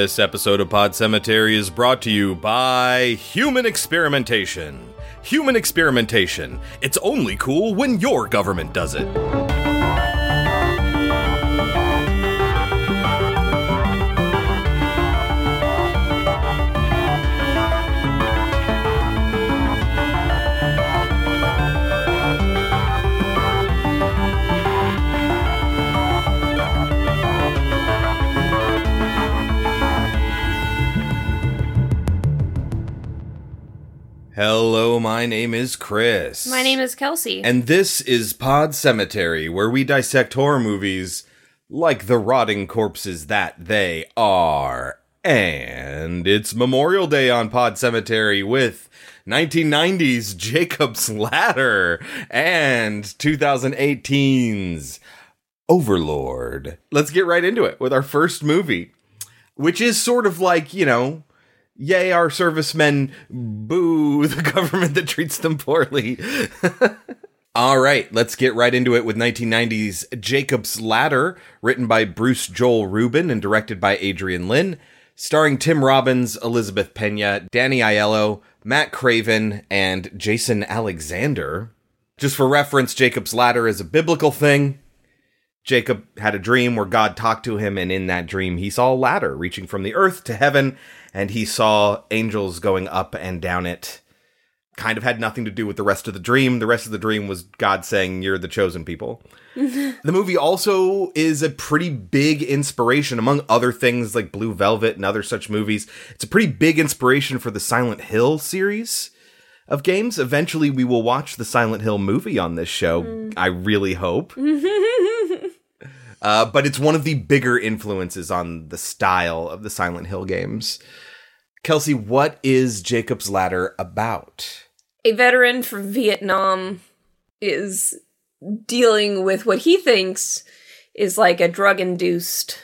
This episode of Pod Cemetery is brought to you by Human Experimentation. Human Experimentation. It's only cool when your government does it. My name is Chris. My name is Kelsey. And this is Pod Cemetery, where we dissect horror movies like the rotting corpses that they are. And it's Memorial Day on Pod Cemetery with 1990's Jacob's Ladder and 2018's Overlord. Let's get right into it with our first movie, which is sort of like, you know, yay, our servicemen, boo the government that treats them poorly. All right, let's get right into it with 1990's Jacob's Ladder, written by Bruce Joel Rubin and directed by Adrian Lyne, starring Tim Robbins, Elizabeth Pena, Danny Aiello, Matt Craven, and Jason Alexander. Just for reference, Jacob's Ladder is a biblical thing. Jacob had a dream where God talked to him, and in that dream, he saw a ladder reaching from the earth to heaven, and he saw angels going up and down it. Kind of had nothing to do with the rest of the dream. The rest of the dream was God saying, You're the chosen people. the movie also is a pretty big inspiration, among other things like Blue Velvet and other such movies. It's a pretty big inspiration for the Silent Hill series of games. Eventually, we will watch the Silent Hill movie on this show. Mm. I really hope. Uh, but it's one of the bigger influences on the style of the Silent Hill games. Kelsey, what is Jacob's Ladder about? A veteran from Vietnam is dealing with what he thinks is like a drug induced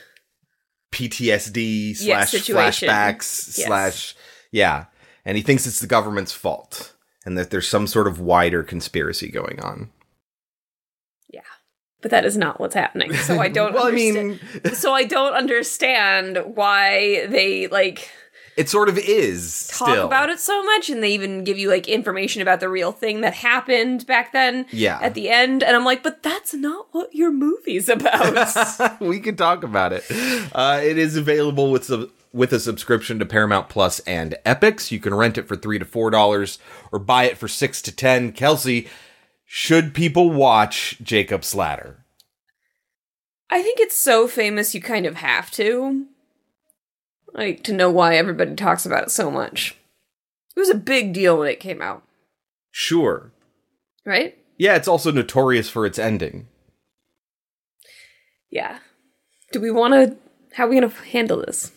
PTSD slash situation. flashbacks Yes. slash yeah, and he thinks it's the government's fault and that there's some sort of wider conspiracy going on. But that is not what's happening. So I don't well, I mean, so I don't understand why they like it sort of is talk still. about it so much and they even give you like information about the real thing that happened back then Yeah. at the end and I'm like, but that's not what your movie's about. we can talk about it. Uh, it is available with sub- with a subscription to Paramount Plus and Epix. You can rent it for three to four dollars or buy it for six to ten. Kelsey, should people watch Jacob's Ladder? I think it's so famous you kind of have to. Like to know why everybody talks about it so much. It was a big deal when it came out, Sure. right? Yeah, it's also notorious for its ending. Yeah. Do we want to how are we going to handle this?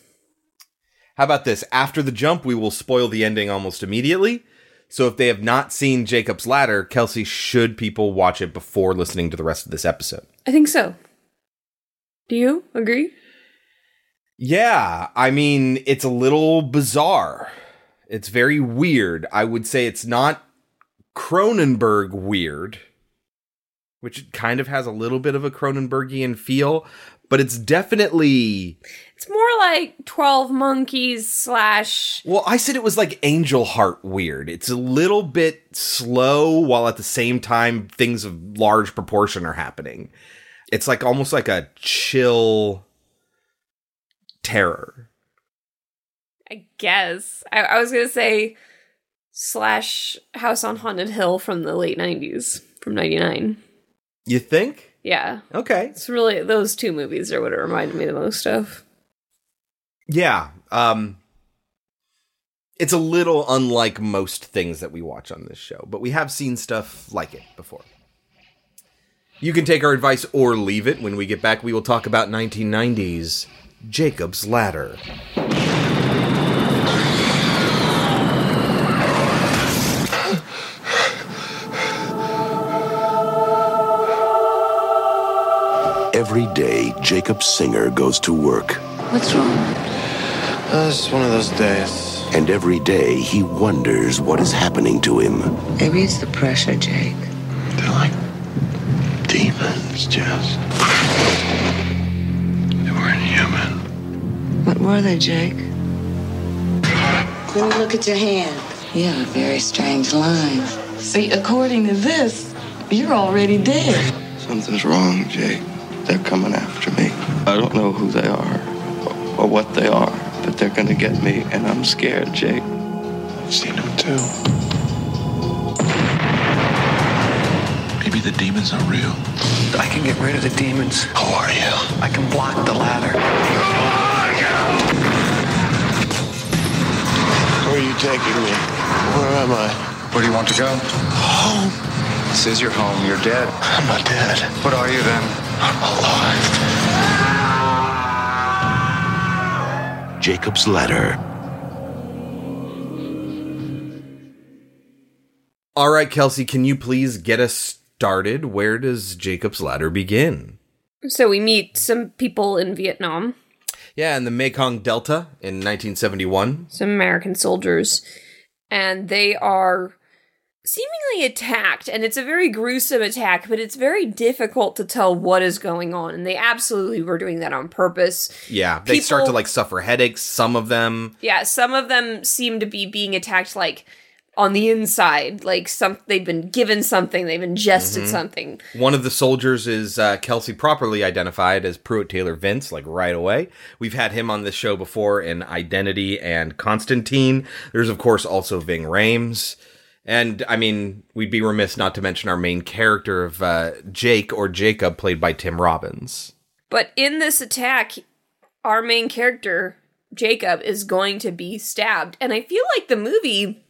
How about this? After the jump, we will spoil the ending almost immediately. So if they have not seen Jacob's Ladder, Kelsey, should people watch it before listening to the rest of this episode? I think so. Do you agree? Yeah, I mean, it's a little bizarre. It's very weird. I would say it's not Cronenberg weird, which kind of has a little bit of a Cronenbergian feel, but it's definitely. It's more like 12 Monkeys slash Well, I said it was like Angel Heart weird. It's a little bit slow while at the same time things of large proportion are happening. It's like almost like a chill terror. I guess. I, I was going to say slash House on Haunted Hill from the late 90s, from 99. You think? Yeah. Okay. It's really those two movies are what it reminded me the most of. Yeah. Um it's a little unlike most things that we watch on this show, but we have seen stuff like it before. You can take our advice or leave it. When we get back, we will talk about 1990s Jacob's Ladder. Every day, Jacob Singer goes to work, What's wrong? Uh, it's one of those days. and every day he wonders what is happening to him. Maybe it's the pressure, Jake. They're like demons, Jess. They weren't human. What were they, Jake? Let me look at your hand. You have a very strange line. See, according to this, you're already dead. Something's wrong, Jake. They're coming after me. I don't know who they are or, or what they are, but they're gonna get me, and I'm scared, Jake. I've seen them too. Maybe the demons are real. I can get rid of the demons. Who are you? I can block the ladder. Where are you taking me? Where am I? Where do you want to go? Home. This is your home. You're dead. I'm not dead. What are you then? I'm alive. Jacob's Ladder. All right, Kelsey, can you please get us started? Where does Jacob's Ladder begin? So we meet some people in Vietnam, Yeah, in the Mekong Delta in 1971. some American soldiers, and they are seemingly attacked. And it's a very gruesome attack, but it's very difficult to tell what is going on. And they absolutely were doing that on purpose. Yeah, they start to like suffer headaches, some of them. Yeah, some of them seem to be being attacked like on the inside, like some they've been given something, they've ingested something. One of the soldiers is uh, Kelsey, properly identified as Pruitt Taylor Vince, like right away. We've had him on this show before in Identity and Constantine. There's, of course, also Ving Rhames. And I mean, we'd be remiss not to mention our main character of uh, Jake or Jacob, played by Tim Robbins. But in this attack, our main character, Jacob, is going to be stabbed. And I feel like the movie,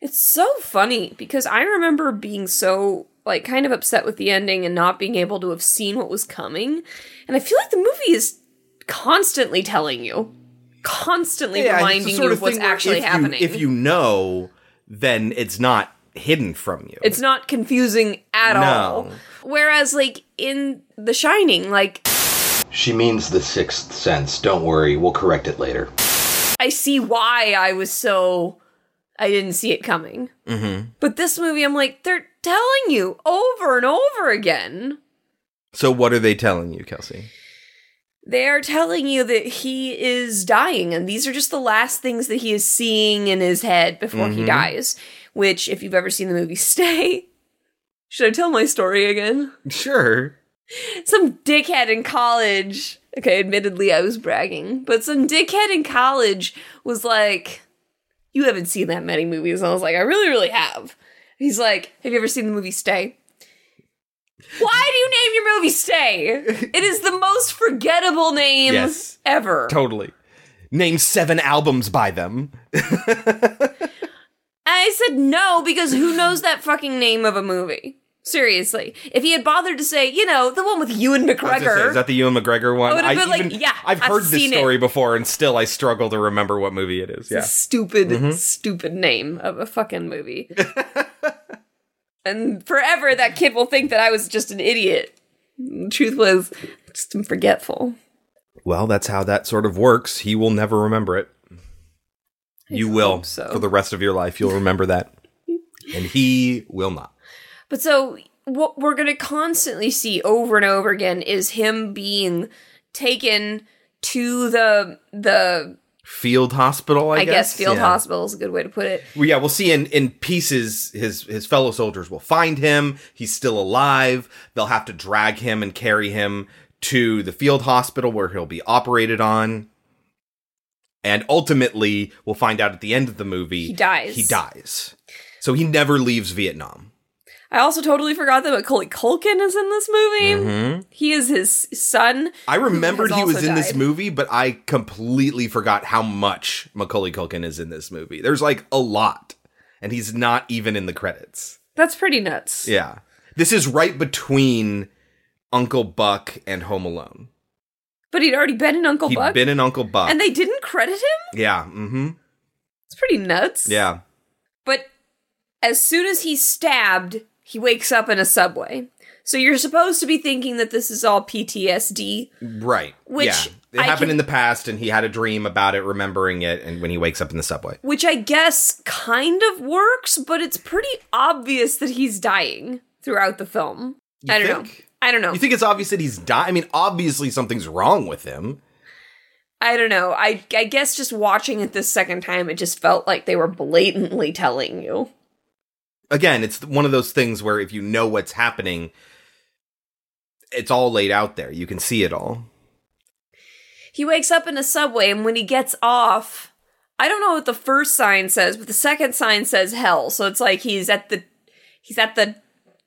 it's so funny because I remember being so, like, kind of upset with the ending and not being able to have seen what was coming. And I feel like the movie is constantly telling you, constantly it's the reminding you of of what's actually if you- happening. if you know, then it's not hidden from you. it's not confusing at No. all. Whereas, like, in The Shining, like, She means the sixth sense. Don't worry, we'll correct it later. I see why I was so I didn't see it coming. Mhm. But this movie, I'm like, they're telling you over and over again. So, what are they telling you, Kelsey? They're telling you that he is dying, and these are just the last things that he is seeing in his head before he Mhm. dies. Which, if you've ever seen the movie Stay, should I tell my story again? Sure. some dickhead in college. Okay, admittedly, I was bragging, but some dickhead in college was like, You haven't seen that many movies. And I was like, I really, really have. He's like, Have you ever seen the movie Stay? Why do you name your movie Stay? It is the most forgettable name Yes. ever. Totally. Name seven albums by them. I said no because who knows that fucking name of a movie? Seriously. If he had bothered to say, you know, the one with Ewan I was say, McGregor. is that the Ewan McGregor one? I would've been like, yeah, I've I've heard this seen it. story before, and still I struggle to remember what movie it is. Yeah, stupid, Mhm. stupid name of a fucking movie. and forever that kid will think that I was just an idiot. The truth was, just forgetful. Well, that's how that sort of works. He will never remember it. You will so. for the rest of your life. You'll remember that, and he will not. But so what we're going to constantly see over and over again is him being taken to the the Field hospital, I, I, guess, field Yeah. hospital is a good way to put it. Well, yeah, we'll see in, in pieces his his fellow soldiers will find him. He's still alive. They'll have to drag him and carry him to the field hospital where he'll be operated on. And ultimately, we'll find out at the end of the movie He dies. He dies. So he never leaves Vietnam. I also totally forgot that Macaulay Culkin is in this movie. Mhm. He is his son. I remembered he was in this movie, but I completely forgot how much Macaulay Culkin is in this movie. There's like a lot, and he's not even in the credits. That's pretty nuts. Yeah. This is right between Uncle Buck and Home Alone. But he'd already been in Uncle He'd Buck. been in Uncle Buck. and they didn't credit him? yeah, mm-hmm. It's pretty nuts. Yeah. But as soon as he's stabbed, he wakes up in a subway. So you're supposed to be thinking that this is all PTSD. Right. Which yeah. It I happened can- in the past and he had a dream about it, remembering it, and when he wakes up in the subway. Which I guess kind of works, but it's pretty obvious that he's dying throughout the film. You I don't know. I don't know. You think it's obvious that he's dying? I mean, obviously something's wrong with him. I don't know. I I guess just watching it this second time, it just felt like they were blatantly telling you. Again, it's one of those things where if you know what's happening, it's all laid out there. You can see it all. He wakes up in a subway, and when he gets off, I don't know what the first sign says, but the second sign says hell. So it's like he's at the he's at the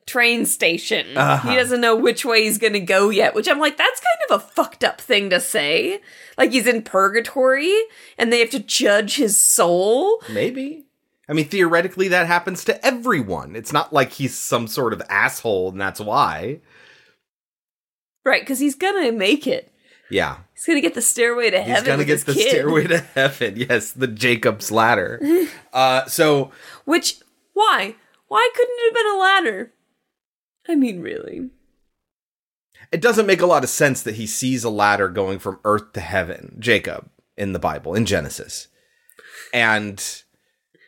train station. Uh-huh. He doesn't know which way he's gonna go yet, which I'm like, that's kind of a fucked up thing to say. Like he's in purgatory and they have to judge his soul. Maybe. I mean, theoretically, that happens to everyone. It's not like he's some sort of asshole and that's why. Right, because he's gonna make it. Yeah. He's gonna get the stairway to heaven. He's gonna get the kid. stairway to heaven. Yes, the Jacob's ladder. uh, so Which why? Why couldn't it have been a ladder? I mean, really. it doesn't make a lot of sense that he sees a ladder going from earth to heaven, Jacob, in the Bible, in Genesis. And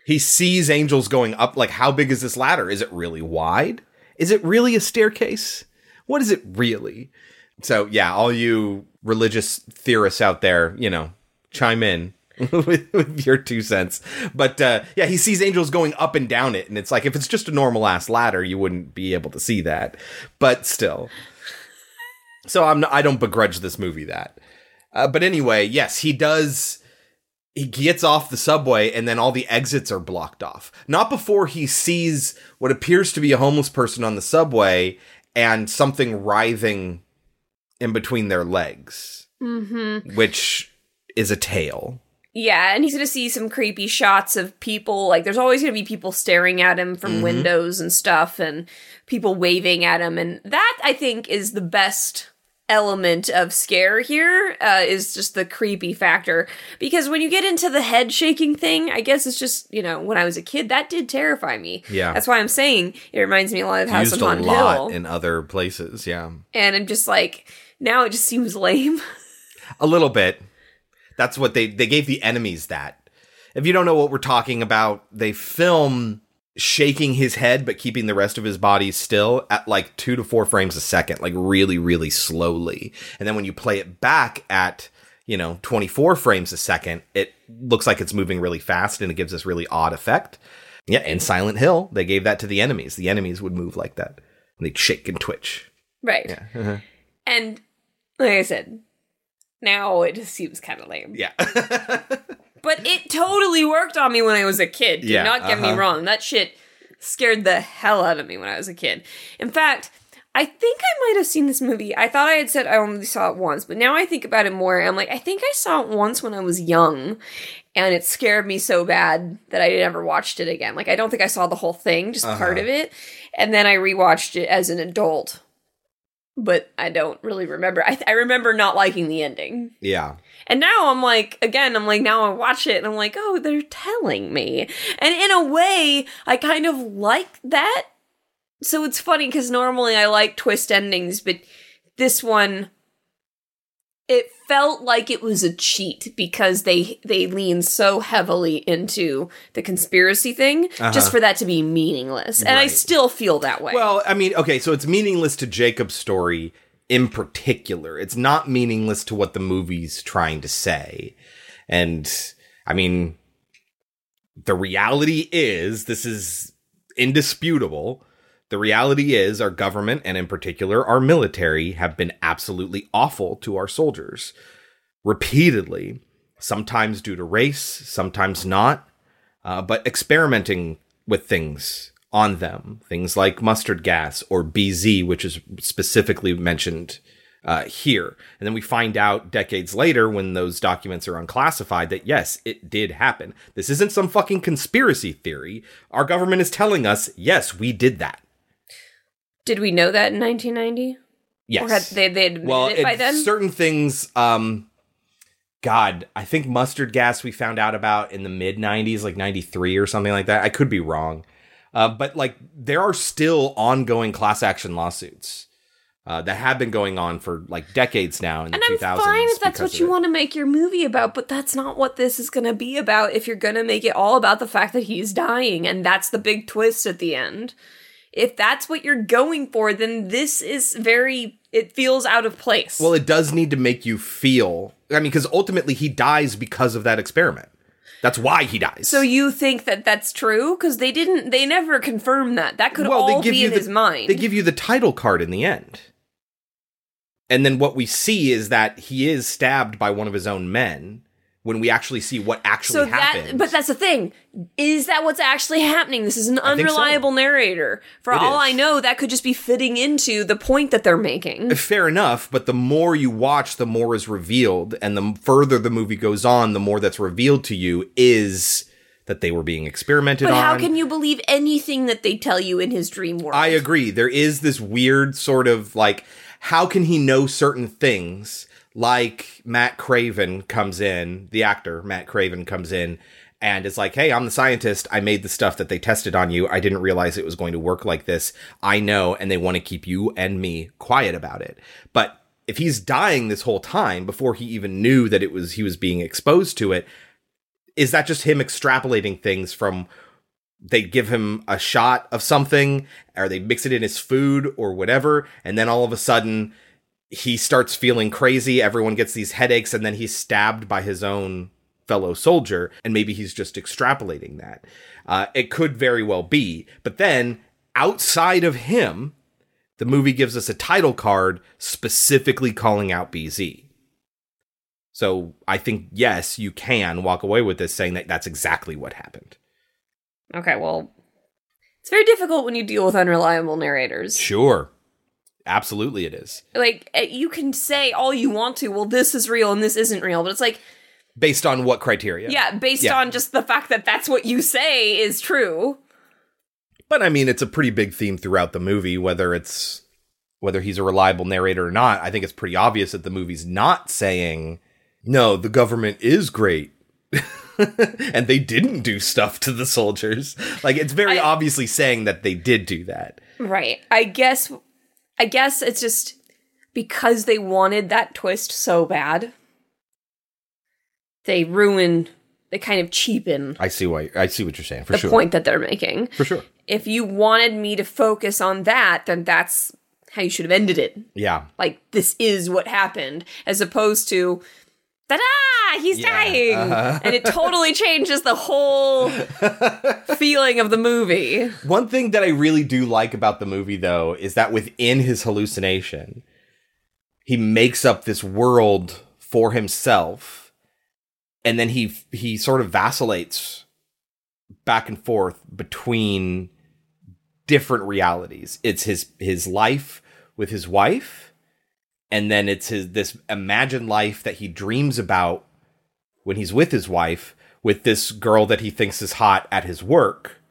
he sees angels going up. Like, how big is this ladder? Is it really wide? Is it really a staircase? What is it really? So, yeah, all you religious theorists out there, you know, chime in with, with your two cents. But uh, yeah, he sees angels going up and down it. And it's like, if it's just a normal ass ladder, you wouldn't be able to see that. But still. So I'm not, I don't begrudge this movie that. Uh, but anyway, yes, he does. He gets off the subway and then all the exits are blocked off. Not before he sees what appears to be a homeless person on the subway and something writhing in between their legs, Mm-hmm. which is a tail. Yeah, and he's gonna see some creepy shots of people. Like, there's always gonna be people staring at him from Mhm. windows and stuff, and people waving at him. And that, I think, is the best element of scare here, uh, is just the creepy factor. Because when you get into the head shaking thing, I guess it's just, you know, when I was a kid, that did terrify me. Yeah. That's why I'm saying it reminds me a lot of House Used of a lot Hill. in other places, yeah. and I'm just like, now it just seems lame. A little bit. That's what they they gave the enemies that. If you don't know what we're talking about, they film shaking his head but keeping the rest of his body still at like 2 to 4 frames a second, like really really slowly. And then when you play it back at, you know, 24 frames a second, it looks like it's moving really fast and it gives this really odd effect. Yeah, in Silent Hill, they gave that to the enemies. The enemies would move like that. And they'd shake and twitch. right. Yeah. uh-huh. And like I said, now it just seems kind of lame. Yeah. But it totally worked on me when I was a kid. Do Yeah, not get me uh-huh. wrong. That shit scared the hell out of me when I was a kid. In fact, I think I might have seen this movie. I thought I had said I only saw it once, but now I think about it more. I'm like, I think I saw it once when I was young, and it scared me so bad that I never watched it again. Like, I don't think I saw the whole thing, just part Uh-huh. of it. And then I rewatched it as an adult, but I don't really remember. I, I remember not liking the ending. yeah. And now I'm like, again, I'm like, now I watch it and I'm like, oh, they're telling me. And in a way, I kind of like that. So it's funny because normally I like twist endings, but this one, it felt like it was a cheat because they they lean so heavily into the conspiracy thing Uh-huh. just for that to be meaningless. And I still feel that way. Well, I mean, okay, so it's meaningless to Jacob's story in particular. It's not meaningless to what the movie's trying to say. And I mean, the reality is this is indisputable. The reality is our government and in particular our military have been absolutely awful to our soldiers repeatedly, sometimes due to race, sometimes not, uh, but experimenting with things on them, things like mustard gas or BZ, which is specifically mentioned uh, here. And then we find out decades later when those documents are unclassified that yes, it did happen. This isn't some fucking conspiracy theory. Our government is telling us, yes, we did that. Did we know that in 1990? Yes. Or had they they admitted well, it by then? certain things. Um, God, I think mustard gas we found out about in the mid '90s, like '93 or something like that. I could be wrong, uh, but like there are still ongoing class action lawsuits uh, that have been going on for like decades now in the And I'm 2000s. fine if that's what you it. want to make your movie about, but that's not what this is going to be about if you're going to make it all about the fact that he's dying and that's the big twist at the end. If that's what you're going for, then this is very it feels out of place. Well, it does need to make you feel. I mean, because ultimately he dies because of that experiment. That's why he dies. so you think that that's true? Because they didn't. They never confirmed that. That could well, all be in the, his mind. They give you the title card in the end. And then what we see is that he is stabbed by one of his own men when we actually see what actually so happened. that, but that's the thing. Is that what's actually happening? This is an think so. unreliable narrator. For It all is. I know, that could just be fitting into the point that they're making. Uh, fair enough, but the more you watch, the more is revealed, and the further the movie goes on, the more that's revealed to you is that they were being experimented But on. how can you believe anything that they tell you in his dream world? I agree. There is this weird sort of like, how can he know certain things? Like Matt Craven comes in, the actor Matt Craven comes in and is like, Hey, I'm the scientist. I made the stuff that they tested on you. I didn't realize it was going to work like this. I know. And they want to keep you and me quiet about it. But if he's dying this whole time before he even knew that it was, he was being exposed to it, is that just him extrapolating things from they give him a shot of something or they mix it in his food or whatever and then all of a sudden he starts feeling crazy everyone gets these headaches and then he's stabbed by his own fellow soldier and maybe he's just extrapolating that uh, it could very well be but then outside of him the movie gives us a title card specifically calling out bz so i think yes you can walk away with this saying that that's exactly what happened Okay, well, it's very difficult when you deal with unreliable narrators. Sure. Absolutely it is. Like, eh, you can say all you want to, well, this is real and this isn't real, but it's like, Based on what criteria? yeah, based Yeah. on just the fact that that's what you say is true. But I mean, it's a pretty big theme throughout the movie, whether it's whether he's a reliable narrator or not. I think it's pretty obvious that the movie's not saying, no, the government is great. and they didn't do stuff to the soldiers. Like it's very I- obviously saying that they did do that. Right. I guess, I guess it's just because they wanted that twist so bad, they ruin, they kind of cheapen I see why I see what you're saying for the sure. point that they're making. For sure. If you wanted me to focus on that, then that's how you should have ended it. Yeah. Like this is what happened, as opposed to. Ta-da! He's Yeah, dying, uh-huh. and it totally changes the whole feeling of the movie. One thing that I really do like about the movie, though, is that within his hallucination, he makes up this world for himself, and then he he sort of vacillates back and forth between different realities. It's his his life with his wife, and then it's his this imagined life that he dreams about when he's with his wife with this girl that he thinks is hot at his work.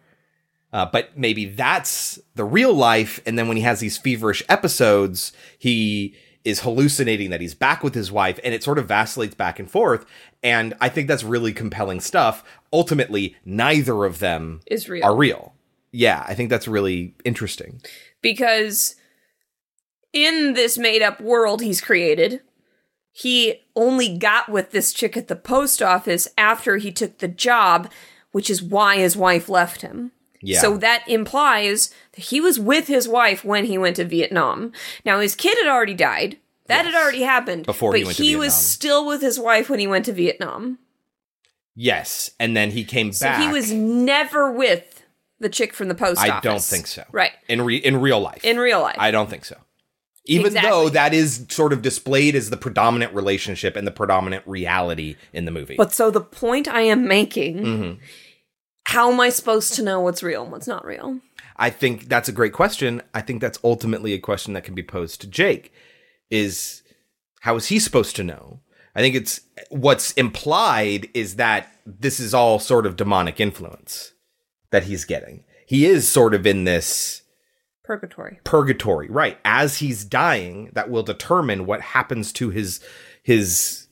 Uh, but maybe that's the real life. And then when he has these feverish episodes, he is hallucinating that he's back with his wife and it sort of vacillates back and forth. And I think that's really compelling stuff. Ultimately, neither of them Is real. are real. Yeah, I think that's really interesting. because in this made up world he's created, he only got with this chick at the post office after he took the job, which is why his wife left him. Yeah. So that implies that he was with his wife when he went to Vietnam. Now his kid had already died. That had already happened. Before but he went to was Vietnam. still with his wife when he went to Vietnam. Yes. And then he came So back. he was never with the chick from the post I office. I don't think so. Right. In re- in real life. In real life. I don't think so. Even Exactly. though that is sort of displayed as the predominant relationship and the predominant reality in the movie. But so the point I am making, Mhm. how am I supposed to know what's real and what's not real? I think that's a great question. I think that's ultimately a question that can be posed to Jake is how is he supposed to know? I think it's what's implied is that this is all sort of demonic influence that he's getting. He is sort of in this Purgatory. purgatory, right? As he's dying, that will determine what happens to his his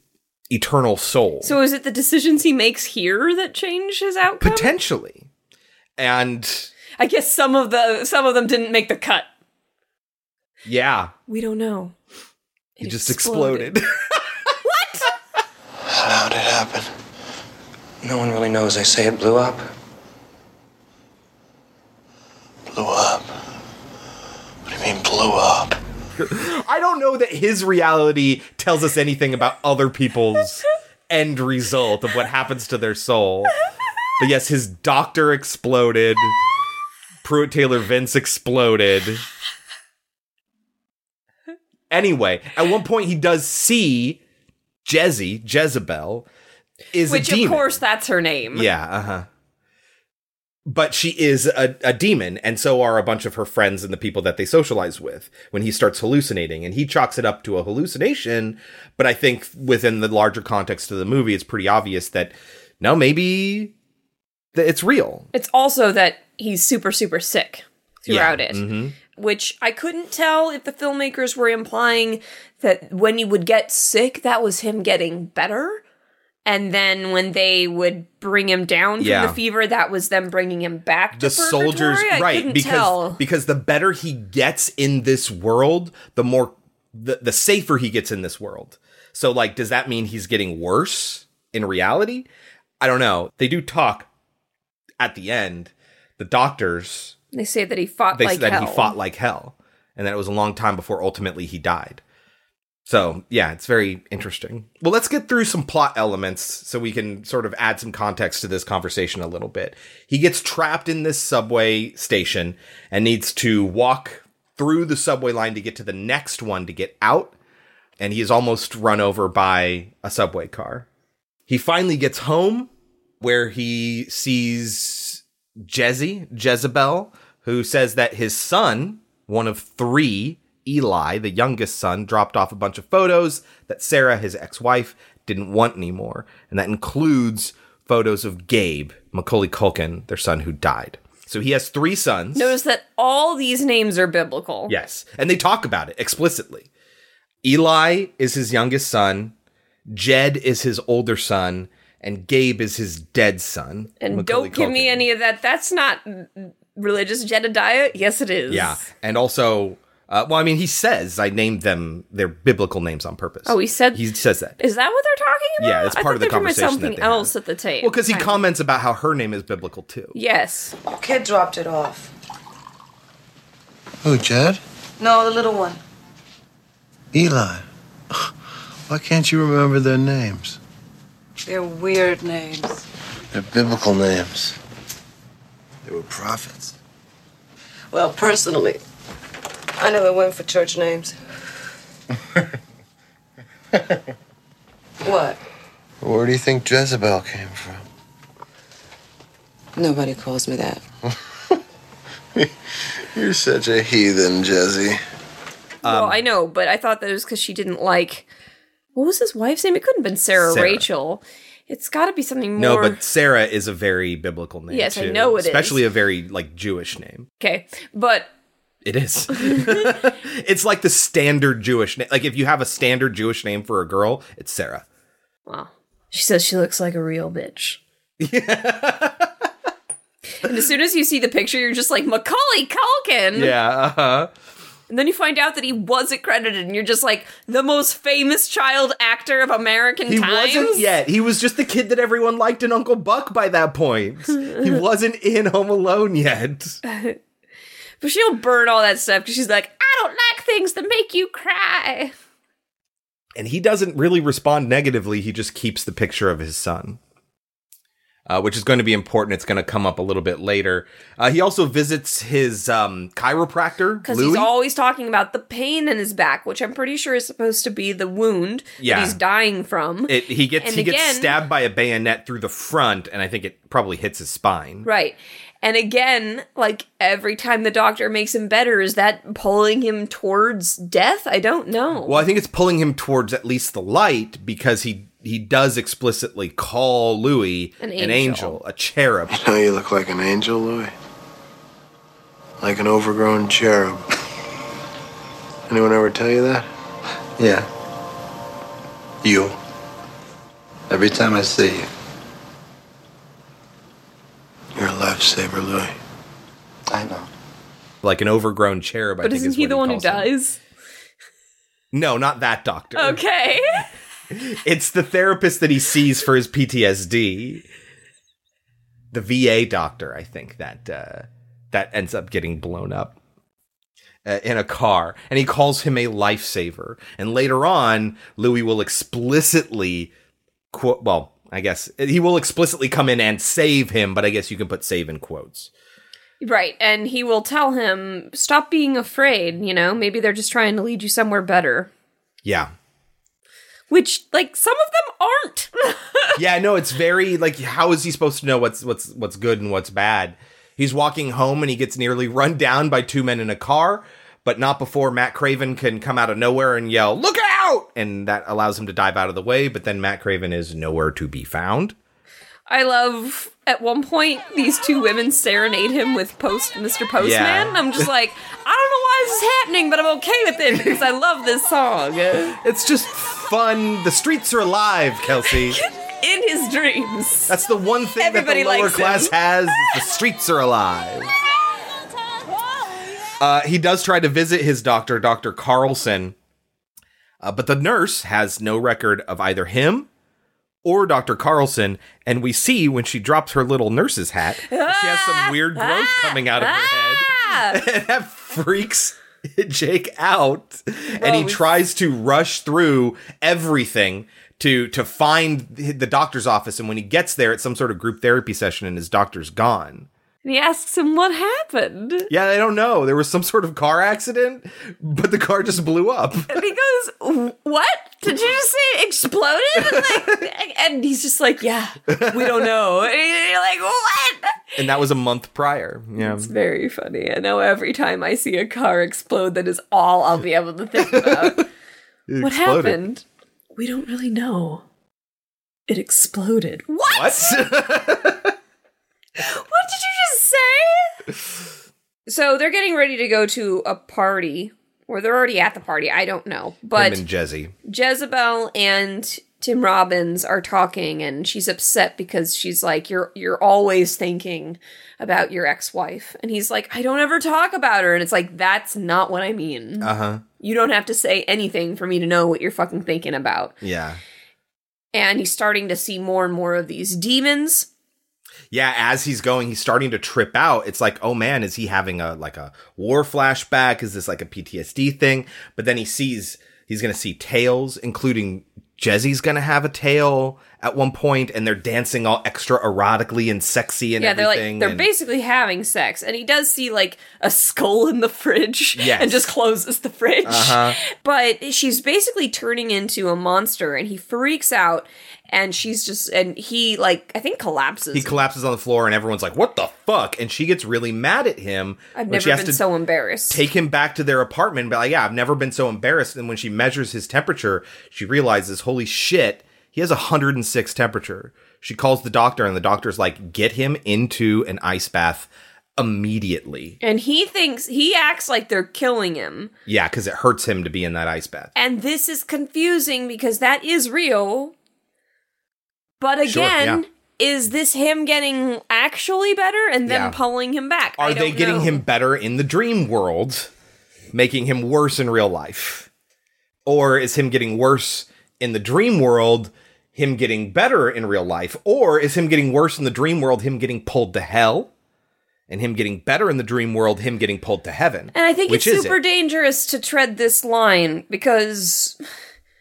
eternal soul. So is it the decisions he makes here that change his outcome? potentially. And I guess some of the some of them didn't make the cut. yeah, We don't know. he It just exploded. What? How did it happen? No one really knows. They say it blew up. Blew up. What you mean blew up? I I don't know that his reality tells us anything about other people's end result of what happens to their soul. But yes, his doctor exploded. Pruitt Taylor Vince exploded. Anyway, at one point he does see Jezzy, Jezebel, is Which, a demon. of course, that's her name. Yeah, uh huh. But she is a, a demon, and so are a bunch of her friends and the people that they socialize with when he starts hallucinating. And he chalks it up to a hallucination. But I think within the larger context of the movie, it's pretty obvious that no, maybe that it's real. It's also that he's super, super sick throughout Yeah, it. mhm. Which I couldn't tell if the filmmakers were implying that when he would get sick, that was him getting better. And then when they would bring him down from Yeah. the fever, that was them bringing him back to the soldiers? I right because tell. because the better he gets in this world the more the, the safer he gets in this world so like does that mean he's getting worse in reality i don't know they do talk at the end the doctors They say that he fought they like said that hell. he fought like hell and that it was a long time before ultimately he died so yeah it's very interesting. Well let's get through some plot elements so we can sort of add some context to this conversation a little bit. He gets trapped in this subway station and needs to walk through the subway line to get to the next one to get out and he is almost run over by a subway car. He finally gets home where he sees Jezzy, Jezebel, who says that his son, one of three, Eli, the youngest son, dropped off a bunch of photos that Sarah, his ex wife, didn't want anymore. And that includes photos of Gabe, Macaulay Culkin, their son who died. So he has three sons. Notice that all these names are biblical. Yes. And they talk about it explicitly. Eli is his youngest son, Jed is his older son, and Gabe is his dead son. And Macaulay don't give me any of that. That's not religious Jedediah. Yes, it is. Yeah. And also, uh, well, I mean, he says I named them their biblical names on purpose. Oh, he said- he says that. Is that what they're talking about? Yeah, it's I part of the they were talking about conversation Something that they else have. at the tape. Well, because he Fine. comments about how her name is biblical too. Yes. Kid dropped it off. Who, Jed? No, the little one. Eli. Why can't you remember their names? They're weird names. They're biblical names. They were prophets. Well, personally, I never went for church names. what? Where do you think Jezebel came from? Nobody calls me that. You're such a heathen, Jezzy. well, Um, I know, but I thought that it was because she didn't like. What was his wife's name? It couldn't have been Sarah, Sarah. Rachel. It's got to be something more. No, but Sarah is a very biblical name. Yes, I too. know it is. Especially a very like Jewish name. okay, but It is. it's like the standard Jewish name. Like if you have a standard Jewish name for a girl, it's Sarah. wow, she says she looks like a real bitch. and as soon as you see the picture, you're just like Macaulay Culkin. Yeah. Uh-huh. And then you find out that he wasn't credited, and you're just like the most famous child actor of American He times. wasn't yet. He was just the kid that everyone liked in Uncle Buck by that point. he wasn't in Home Alone yet. But she'll burn all that stuff because she's like, I don't like things that make you cry. And he doesn't really respond negatively. He just keeps the picture of his son. Uh, which is going to be important. It's going to come up a little bit later. Uh, he also visits his um, chiropractor, Because he's always talking about the pain in his back, which I'm pretty sure is supposed to be the wound Yeah. that he's dying from. It, he gets And he gets stabbed by a bayonet through the front, and I think it probably hits his spine. right. And again, like every time the doctor makes him better, is that pulling him towards death? I don't know. Well, I think it's pulling him towards at least the light because he he does explicitly call Louis An an, angel. angel. a cherub. You know you look like an angel, Louis. Like an overgrown cherub. Anyone ever tell you that? Yeah, You. every time I see you. You're a lifesaver, Louis. I know. Like an overgrown cherub. I but think isn't is he what the one who calls him. dies? No, not that doctor. Okay. It's the therapist that he sees for his PTSD. The VA doctor, I think that uh, that ends up getting blown up. uh, in a car, and he calls him a lifesaver. And later on, Louis will explicitly quote. Well, I guess he will explicitly come in and save him, but I guess you can put "save" in quotes. Right, and he will tell him, "Stop being afraid." You know, maybe they're just trying to lead you somewhere better. Yeah, Which, like, some of them aren't. yeah, no, it's very like how is he supposed to know what's what's what's good and what's bad? He's walking home and he gets nearly run down by two men in a car, but not before Matt Craven can come out of nowhere and yell, "Look out!" and that allows him to dive out of the way, but then Matt Craven is nowhere to be found. I love at one point these two women serenade him with Post Mr. Postman. Yeah. I'm just like, I don't know why this is happening, but I'm okay with it because I love this song. It's just fun. The streets are alive, Kelsey. In his dreams. That's the one thing Everybody that the lower class has. The streets are alive. Uh, he does try to visit his doctor, Dr. Carlson, uh, but the nurse has no record of either him or Dr. Carlson. And we see when she drops her little nurse's hat, she has some weird growth coming out of her head. And that freaks Jake out. and he we- tries to rush through everything to to find the doctor's office. And when he gets there, it's some sort of group therapy session, and his doctor's gone. And he asks him what happened. Yeah, I don't know. There was some sort of car accident, but the car just blew up. And he goes, What? Did you just say exploded? And, like, and he's just like, Yeah, we don't know. And you're like, What? And that was a month prior. Yeah. It's very funny. I know every time I see a car explode, that is all I'll be able to think about. What happened? We don't really know. It exploded. What? What? What did you say? so they're getting ready to go to a party, or they're already at the party. I don't know. But Him and Jezzy. Jezebel and Tim Robbins are talking and she's upset because she's like you're you're always thinking about your ex-wife and he's like I don't ever talk about her and it's like that's not what I mean. Uh huh. You don't have to say anything for me to know what you're fucking thinking about. Yeah. And he's starting to see more and more of these demons. Yeah as he's going he's starting to trip out it's like oh man is he having a like a war flashback? Is this like a ptsd thing? But then he sees he's gonna see tails including jezzy's gonna have a tail at one point and they're dancing all extra erotically and sexy and yeah, they're like they're and- basically having sex, and he does see like a skull in the fridge, Yes. and just closes the fridge. Uh-huh. But she's basically turning into a monster, and he freaks out, and she's just and he like I think collapses. he collapses on the floor and everyone's like what the fuck and she gets really mad at him I've never has been so embarrassed. take him back to their apartment be like, yeah, I've never been so embarrassed. And when she measures his temperature, she realizes, holy shit, he has 106 temperature. She calls the doctor and the doctor's like, get him into an ice bath immediately. and he thinks he acts like they're killing him. Yeah, because it hurts him to be in that ice bath. And this is confusing because that is real. But Sure, again, yeah. is this him getting actually better and them Yeah. pulling him back? Are they getting know. him better in the dream world, making him worse in real life? Or is him getting worse in the dream world, him getting better in real life? Or is him getting worse in the dream world, him getting pulled to hell? And him getting better in the dream world, him getting pulled to heaven. And I think Which it's super it? dangerous to tread this line because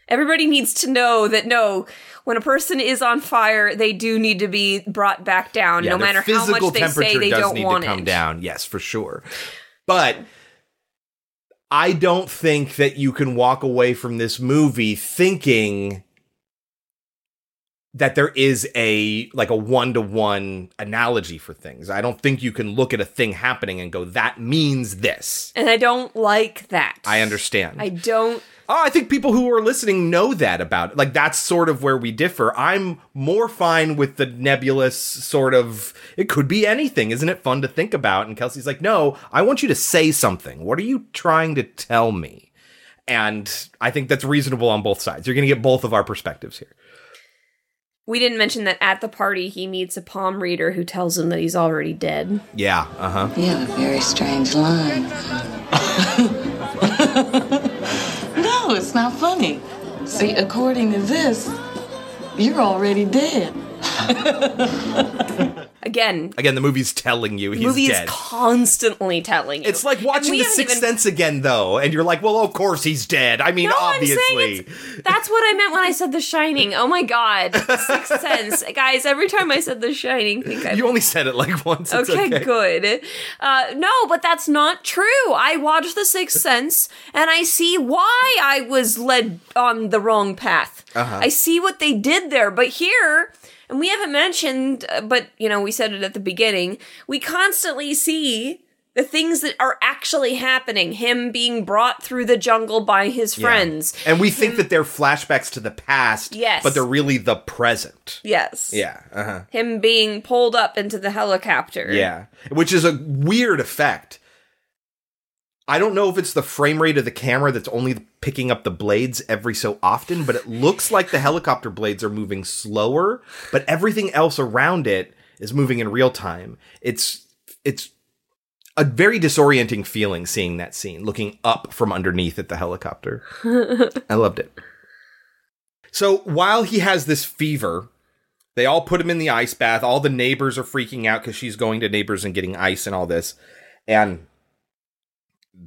everybody needs to know that no, when a person is on fire, they do need to be brought back down, Yeah, no matter how much they say they don't need want to come it. down. Yes, for sure. But I don't think that you can walk away from this movie thinking that there is a like a one to one analogy for things. I don't think you can look at a thing happening and go that means this. And I don't like that. I understand. I don't. Oh, I think people who are listening know that about it. Like that's sort of where we differ. I'm more fine with the nebulous sort of it could be anything. Isn't it fun to think about? And Kelsey's like, "No, I want you to say something. What are you trying to tell me?" And I think that's reasonable on both sides. You're going to get both of our perspectives here. We didn't mention that at the party he meets a palm reader who tells him that he's already dead. Yeah, uh-huh. You have a very strange line. No, it's not funny. See, according to this, you're already dead. Again, Again, the movie's telling you he's movie dead. is constantly telling you. it's like watching The Sixth even- Sense again, though, and you're like, well, of course he's dead. I mean, No, obviously. That's what I meant when I said The Shining. Oh my god, Sixth Sense, guys! Every time I said The Shining, think I You only said it like once. Okay, okay, good. Uh, no, but that's not true. I watched The Sixth Sense and I see why I was led on the wrong path. Uh-huh. I see what they did there. But here, and we haven't mentioned, uh, but you know, we said it at the beginning, we constantly see the things that are actually happening. Him being brought through the jungle by his Yeah. friends. And we think that they're flashbacks to the past, Yes. but they're really the present. Yes. Yeah, uh huh. Him being pulled up into the helicopter. Yeah, which is a weird effect. I don't know if it's the frame rate of the camera that's only picking up the blades every so often, but it looks like the helicopter blades are moving slower, but everything else around it is moving in real time. It's it's a very disorienting feeling seeing that scene, looking up from underneath at the helicopter. I loved it. So while he has this fever, they all put him in the ice bath. All the neighbors are freaking out because she's going to neighbors and getting ice and all this. And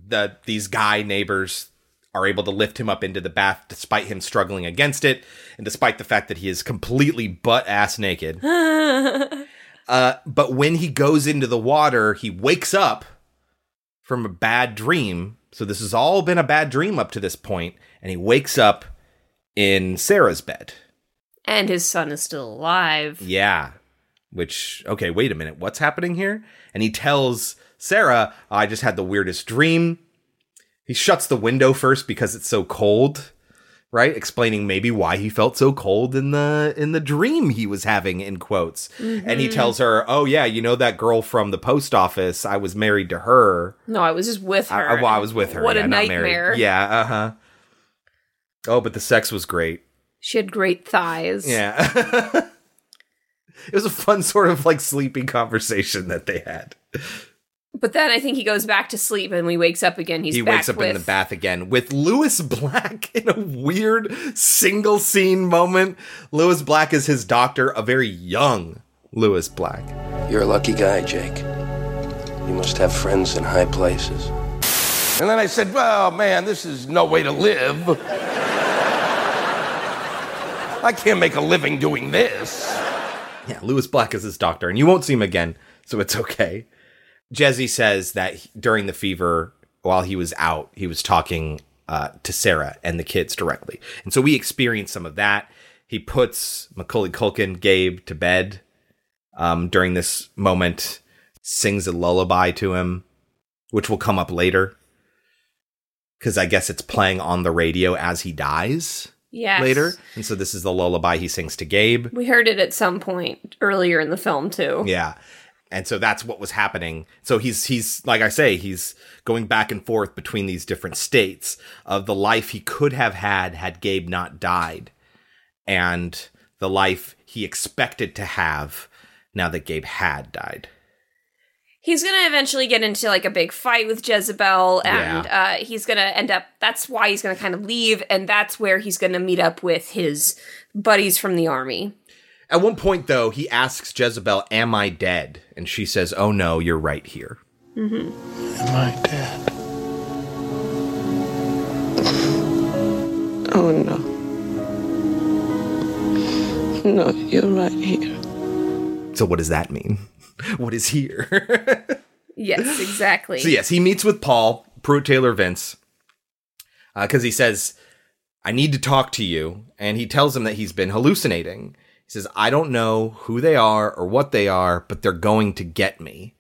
the these guy neighbors are able to lift him up into the bath despite him struggling against it, and despite the fact that he is completely butt ass naked. Uh, but when he goes into the water, he wakes up from a bad dream. So this has all been a bad dream up to this point, and he wakes up in Sarah's bed. and his son is still alive. Yeah. Which, okay, wait a minute. What's happening here? And he tells Sarah, I just had the weirdest dream. He shuts the window first because it's so cold, right? Explaining maybe why he felt so cold in the in the dream he was having in quotes. And he Mhm. tells her, "Oh yeah, you know that girl from the post office? I was married to her. No, I was just with her. I, well, I was with her. What yeah, a not nightmare. married. Yeah, uh-huh. Oh, but the sex was great. She had great thighs. Yeah. it was a fun sort of like sleepy conversation that they had. But then I think he goes back to sleep and when he wakes up again, he's he back wakes up with, in the bath again with Lewis Black in a weird single scene moment. Lewis Black is his doctor, a very young Lewis Black. You're a lucky guy, Jake. You must have friends in high places. And then I said, well, man, this is no way to live. I can't make a living doing this. Yeah, Lewis Black is his doctor, and you won't see him again, so it's okay. Jesse says that he- during the fever, while he was out, he was talking uh, to Sarah and the kids directly. And so we experienced some of that. He puts Macaulay Culkin, Gabe, to bed um, during this moment, sings a lullaby to him, which will come up later. Because I guess it's playing on the radio as he dies Yes. later. And so this is the lullaby he sings to Gabe. We heard it at some point earlier in the film too. Yeah. And so that's what was happening. So he's he's like I say, he's going back and forth between these different states of the life he could have had had Gabe not died and the life he expected to have now that Gabe had died. He's gonna eventually get into like a big fight with Jezebel, and uh, he's gonna end up. That's why he's gonna kind of leave, and that's where he's gonna meet up with his buddies from the army. At one point though, he asks Jezebel, "Am I dead?" and she says, "Oh no, you're right here." Mm-hmm. Am I dead? Oh no. No, you're right here. So what does that mean? what is here? Yes, exactly. So yes, he meets with Paul Pruitt Taylor Vince because he says, "I need to talk to you," and he tells him that he's been hallucinating. Says, "I don't know who they are or what they are, but they're going to get me."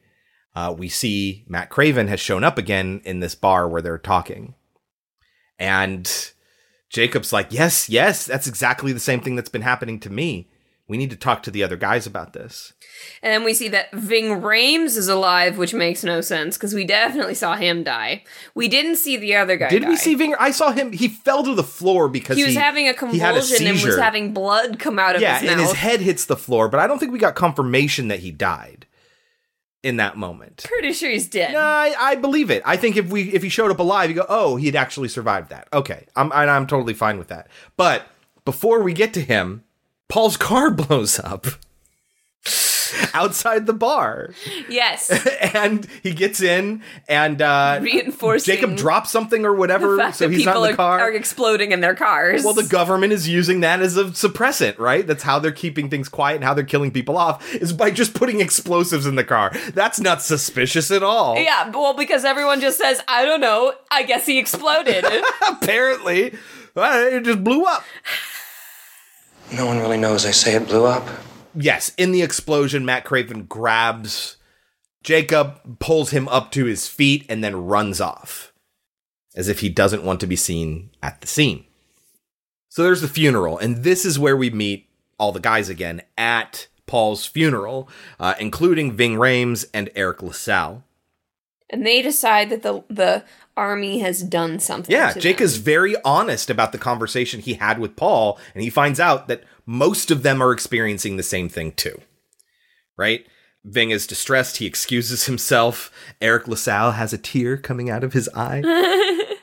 Uh, we see Matt Craven has shown up again in this bar where they're talking, and Jacob's like, "Yes, yes, that's exactly the same thing that's been happening to me. We need to talk to the other guys about this." And then we see that Ving Rhames is alive, which makes no sense because we definitely saw him die. We didn't see the other guy. Did we see Vinger? I saw him. He fell to the floor because He was having a he convulsion a and was having blood come out of yeah, his and his head hits the floor, but I don't think we got confirmation that he died in that moment. Pretty sure he's dead. No, I, I believe it. I think if we if he showed up alive, you go, oh, he'd actually survived that. Okay, I'm and I'm totally fine with that. But before we get to him, Paul's car blows up. outside the bar. Yes. and he gets in and uh Reinforcing Jacob drops something or whatever, so he's not in the are, car. are exploding in their cars. well, the government is using that as a suppressant, right? That's how they're keeping things quiet and how they're killing people off is by just putting explosives in the car. That's not suspicious at all. Yeah, well, because everyone just says, I don't know, I guess he exploded. Apparently, uh, it just blew up. No one really knows. I say it blew up. Yes, in the explosion, Matt Craven grabs Jacob, pulls him up to his feet, and then runs off as if he doesn't want to be seen at the scene. So there's the funeral, and this is where we meet all the guys again at Paul's funeral, uh, including Ving Rhames and Eric LaSalle. and they decide that the the army has done something. Yeah, Jake them. is very honest about the conversation he had with Paul, and he finds out that most of them are experiencing the same thing too. Right? Ving is distressed. He excuses himself. Eric LaSalle has a tear coming out of his eye.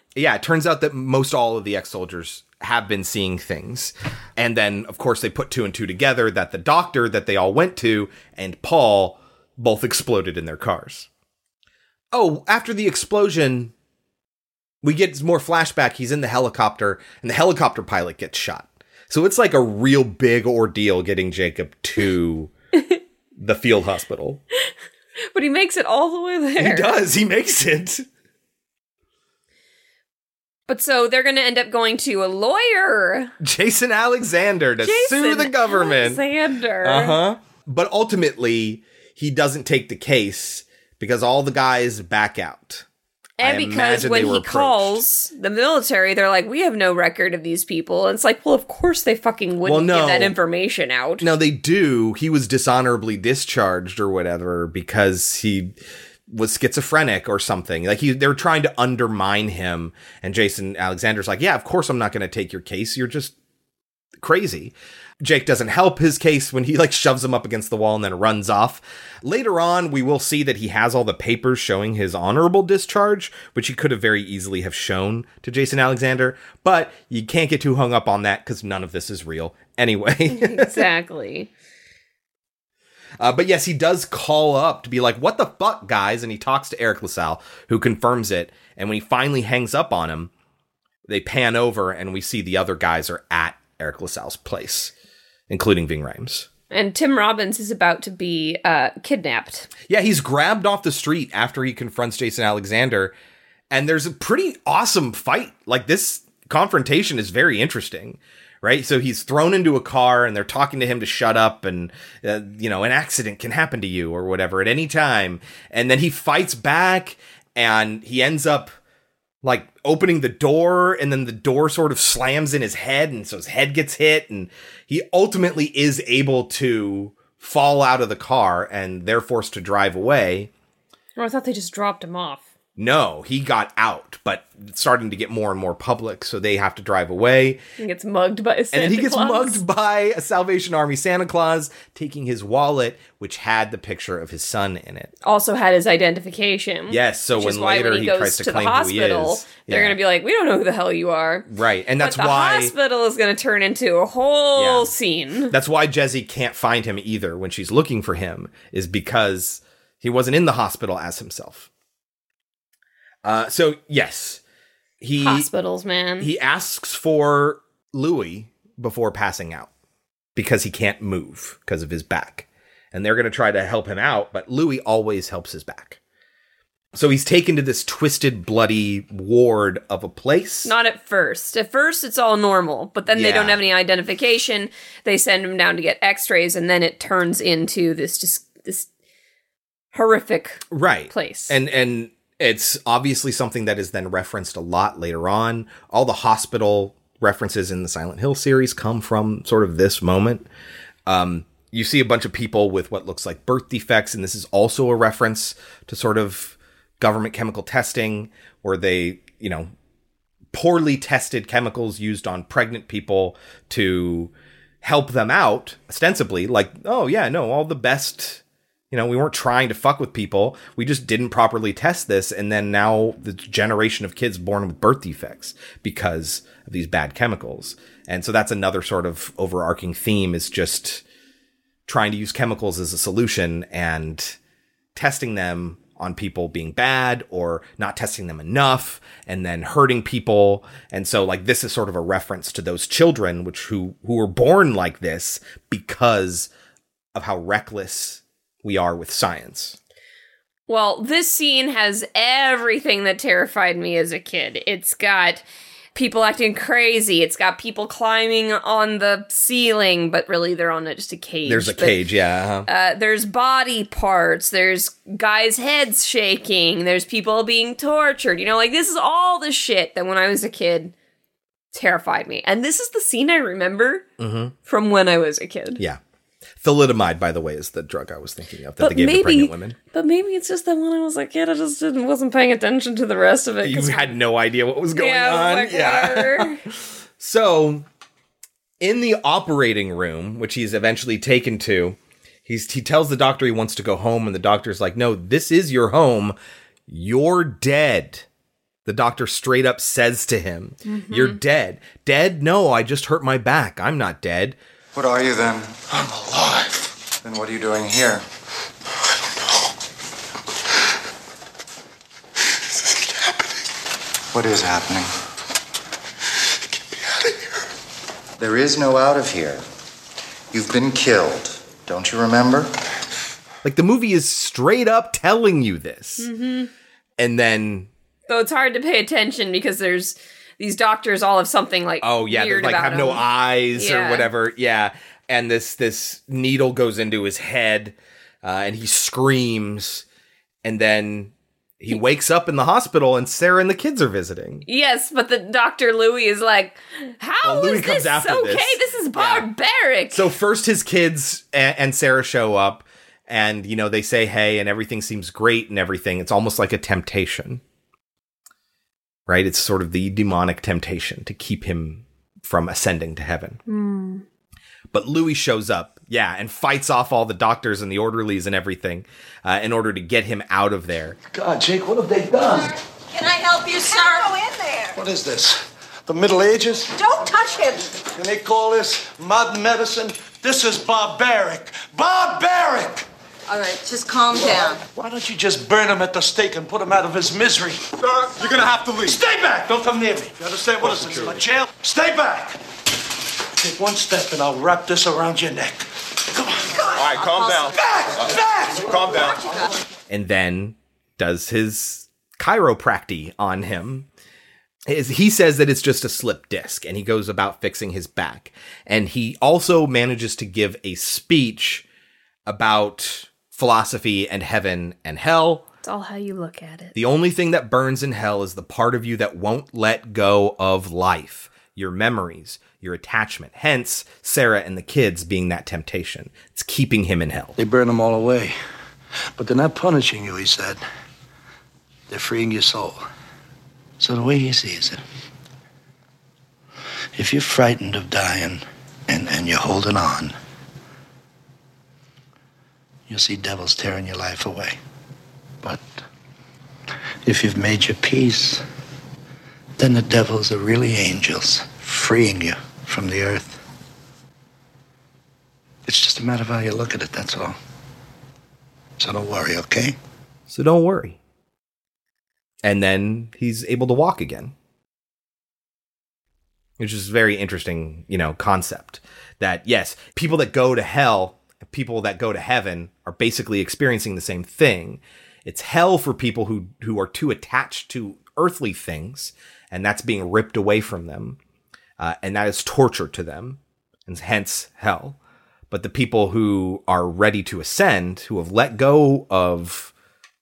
yeah, it turns out that most all of the ex soldiers have been seeing things. And then, of course, they put two and two together that the doctor that they all went to and Paul both exploded in their cars. Oh, after the explosion, we get more flashback. He's in the helicopter, and the helicopter pilot gets shot. So it's like a real big ordeal getting Jacob to the field hospital. but he makes it all the way there. He does. He makes it. But so they're going to end up going to a lawyer. Jason Alexander to sue the government. Alexander. Uh huh. But ultimately, he doesn't take the case because all the guys back out. And I because when he calls the military, they're like, "We have no record of these people." And it's like, well, of course they fucking wouldn't Well, no. give that information out. No, they do. He was dishonorably discharged or whatever because he was schizophrenic or something. Like he, they're trying to undermine him. And Jason Alexander's like, "Yeah, of course I'm not going to take your case. You're just crazy." Jake doesn't help his case when he like shoves him up against the wall and then runs off. Later on, we will see that he has all the papers showing his honorable discharge, which he could have very easily have shown to Jason Alexander, but you can't get too hung up on that cuz none of this is real anyway. exactly. Uh, but yes, he does call up to be like, "What the fuck, guys?" And he talks to Eric LaSalle, who confirms it. And when he finally hangs up on him, they pan over and we see the other guys are at Eric LaSalle's place, including Ving Rhames. And Tim Robbins is about to be uh, kidnapped. Yeah, he's grabbed off the street after he confronts Jason Alexander, and there's a pretty awesome fight. Like this confrontation is very interesting, right? So he's thrown into a car, and they're talking to him to shut up, and uh, you know, an accident can happen to you or whatever at any time, and then he fights back, and he ends up like opening the door and then the door sort of slams in his head and so his head gets hit and he ultimately is able to fall out of the car and they're forced to drive away. Oh, I thought they just dropped him off. No, he got out, but it's starting to get more and more public, so they have to drive away. He gets mugged by a Santa and then he gets Claus. mugged by a Salvation Army Santa Claus, taking his wallet, which had the picture of his son in it. Also had his identification. Yes, so when later when he goes tries to to claim the who he hospital, is, they're yeah. going to be like, "We don't know who the hell you are." Right, and that's why hospital is going to turn into a whole Yeah. scene. That's why Jesse can't find him either when she's looking for him, is because he wasn't in the hospital as himself. Uh, so yes, he Hospitals, man. he asks for Louis before passing out because he can't move because of his back, and they're going to try to help him out, but Louis always helps his back. So he's taken to this twisted, bloody ward of a place. Not at first. At first, it's all normal, but then they don't have any identification. They send him down to get X-rays, and then it turns into this just this horrific right place. and and it's obviously something that is then referenced a lot later on. All the hospital references in the silent hill series come from sort of this moment. Um you see a bunch of people with what looks like birth defects and this is also a reference to sort of government chemical testing where they you know poorly tested chemicals used on pregnant people to help them out ostensibly like oh yeah no all the best you know we weren't trying to fuck with people. We just didn't properly test this. And then now the generation of kids born with birth defects because of these bad chemicals. And so that's another sort of overarching theme is just trying to use chemicals as a solution and testing them on people being bad or not testing them enough and then hurting people. And so like this is sort of a reference to those children which who who were born like this because of how reckless we are with science Well, this scene has everything that terrified me as a kid. It's got people acting crazy. It's got people climbing on the ceiling, but really they're on just a cage. there's a But, cage yeah uh-huh. Uh, there's body parts. There's guys' heads shaking. There's people being tortured. You know, like this is all the shit that when I was a kid terrified me. And this is the scene I remember Mhm. from when I was a kid. yeah thalidomide by the way is the drug i was thinking of that But they gave to pregnant women but maybe it's just that when I was a kid, I just didn't wasn't paying attention to the rest of it. You had no idea what was going yeah, was on like, yeah. So, in the operating room, which he's eventually taken to, he's he tells the doctor he wants to go home, and the doctor's like, "No, this is your home. You're dead." The doctor straight up says to him, Mhm. "You're dead. Dead? No, I just hurt my back. I'm not dead." What are you then? I'm alive. Then what are you doing here? What is happening? Get me out of here. There is no out of here. You've been killed. Don't you remember? Like the movie is straight up telling you this, Mm-hmm. and then Though it's hard to pay attention because there's these doctors all have something like oh yeah, they like have no eyes Yeah. or whatever. Yeah, and this this needle goes into his head, uh, and he screams, and then he wakes up in the hospital, and Sarah and the kids are visiting. Yes, but the Doctor Louis is like, how Well, Louis is comes this okay? this. This, is barbaric. So first, his kids and Sarah show up, and you know they say hey, and everything seems great and everything. It's almost like a temptation, right? It's sort of the demonic temptation to keep him from ascending to heaven. Hmm. But Louis shows up, yeah, and fights off all the doctors and the orderlies and everything uh, in order to get him out of there. God, Jake, what have they done? Can I help you, sir? Go in there. What is this? The Middle Ages? Don't touch him. Can they call this modern medicine? This is barbaric. Barbaric! All right, just calm down. Why don't you just burn him at the stake and put him out of his misery? Sir, you're gonna have to leave. Stay back! Don't come near me. You understand? What is this? My jail? Stay back! Take one step and I'll wrap this around your neck. Come on. All right, calm down. Back! Back! Calm down. and then does his chiropractic on him. His- He says that it's just a slip disc and he goes about fixing his back. And he also manages to give a speech about philosophy and heaven and hell. it's all how you look at it. The only thing that burns in hell is the part of you that won't let go of life, your memories, your attachment. Hence, Sarah and the kids being that temptation. It's keeping him in hell. They burn them all away. But they're not punishing you, he said. They're freeing your soul. So the way he sees it, if you're frightened of dying and, and you're holding on, you'll see devils tearing your life away. But if you've made your peace, then the devils are really angels freeing you from the earth. It's just a matter of how you look at it, that's all. So don't worry, okay? So don't worry. And then he's able to walk again. Which is a very interesting, you know, concept. That yes, people that go to hell, people that go to heaven are basically experiencing the same thing. It's hell for people who who are too attached to earthly things, and that's being ripped away from them. Uh, and that is torture to them, and hence hell. But the people who are ready to ascend, who have let go of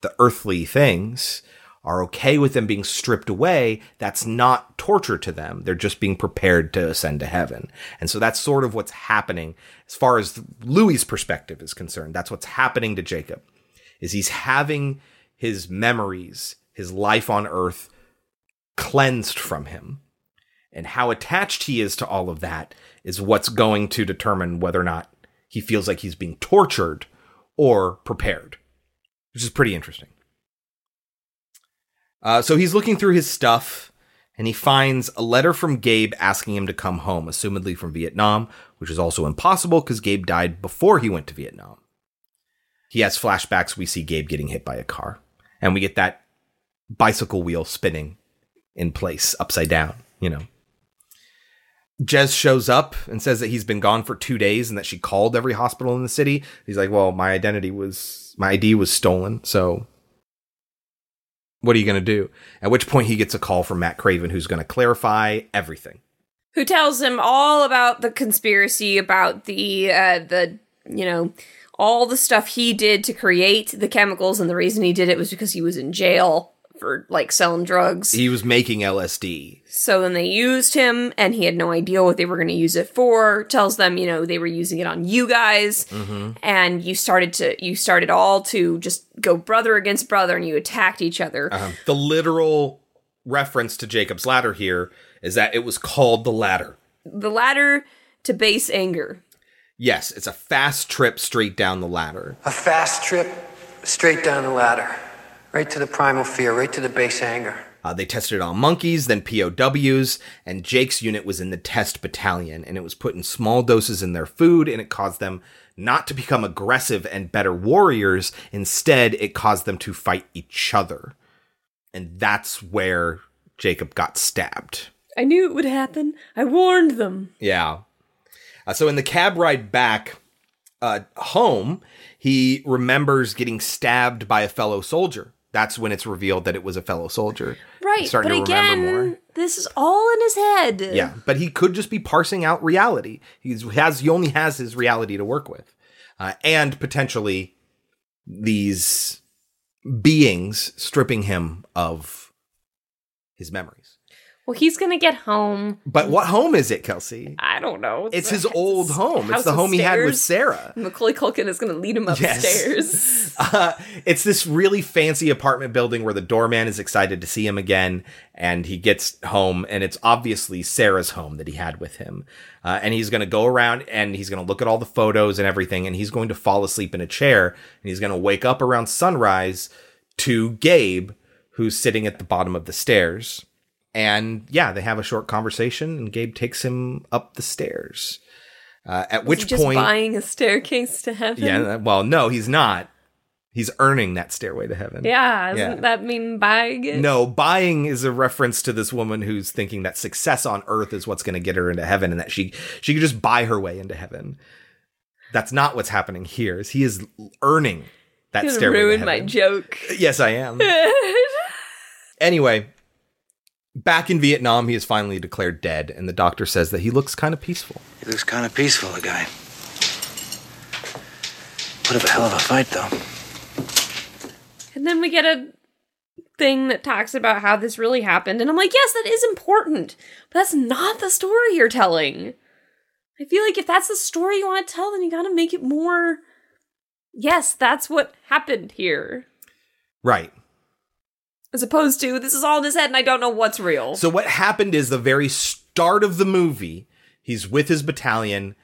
the earthly things, are okay with them being stripped away. That's not torture to them. They're just being prepared to ascend to heaven. And so that's sort of what's happening as far as Louis' perspective is concerned. That's what's happening to Jacob is he's having his memories, his life on earth cleansed from him. And how attached he is to all of that is what's going to determine whether or not he feels like he's being tortured or prepared, which is pretty interesting. Uh, so he's looking through his stuff and he finds a letter from Gabe asking him to come home, assumedly from Vietnam, which is also impossible because Gabe died before he went to Vietnam. He has flashbacks. We see Gabe getting hit by a car, and we get that bicycle wheel spinning in place upside down, you know. Jez shows up and says that he's been gone for two days and that she called every hospital in the city. He's like, Well, my identity was, my ID was stolen. So what are you going to do? At which point he gets a call from Matt Craven, who's going to clarify everything. Who tells him all about the conspiracy, about the, uh, the, you know, all the stuff he did to create the chemicals, and the reason he did it was because he was in jail for like selling drugs. He was making LSD. So then they used him, and he had no idea what they were going to use it for. Tells them, you know, they were using it on you guys, Mm-hmm. and you started to you started all to just go brother against brother, and you attacked each other. Um, the literal reference to Jacob's ladder here is that it was called the ladder. The ladder to base anger. Yes, it's a fast trip straight down the ladder. A fast trip straight down the ladder. Right to the primal fear, right to the base anger. Uh, they tested it on monkeys, then POWs, and Jake's unit was in the test battalion, and it was put in small doses in their food, and it caused them not to become aggressive and better warriors. Instead, it caused them to fight each other. And that's where Jacob got stabbed. I knew it would happen. I warned them. Yeah. Uh, so in the cab ride back uh, home, he remembers getting stabbed by a fellow soldier. That's when it's revealed that it was a fellow soldier. Right, starting but again, this is all in his head. Yeah, but he could just be parsing out reality. He's has he only has his reality to work with, uh, and potentially these beings stripping him of his memories. Well, he's gonna get home. But what home is it, Kelsey? I don't know. It's his old home. It's the with home he had with. Sarah. Macaulay Culkin is gonna lead him Yes. upstairs. Uh, it's this really fancy apartment building where the doorman is excited to see him again, and he gets home, and it's obviously Sarah's home that he had with him. Uh, and he's going to go around and he's going to look at all the photos and everything, and he's going to fall asleep in a chair, and he's going to wake up around sunrise to Gabe, who's sitting at the bottom of the stairs. And yeah, they have a short conversation, and Gabe takes him up the stairs. Uh, at Was which point, buying a staircase to heaven. yeah, well, no, he's not. He's earning that stairway to heaven. Yeah, doesn't Yeah. that mean buying it? No, buying is a reference to this woman who's thinking that success on earth is what's going to get her into heaven and that she she could just buy her way into heaven. That's not what's happening here. Is he is earning that You're gonna stairway ruin to my joke. Yes, I am. anyway, back in Vietnam, he is finally declared dead and the doctor says that he looks kind of peaceful. He looks kind of peaceful, the guy. What a hell of a fight, though. And then we get a thing that talks about how this really happened. And I'm like, yes, that is important. But that's not the story you're telling. I feel like if that's the story you want to tell, then you gotta make it more. Yes, that's what happened here. Right. As opposed to, this is all in his head and I don't know what's real. So what happened is the very start of the movie, he's with his battalion.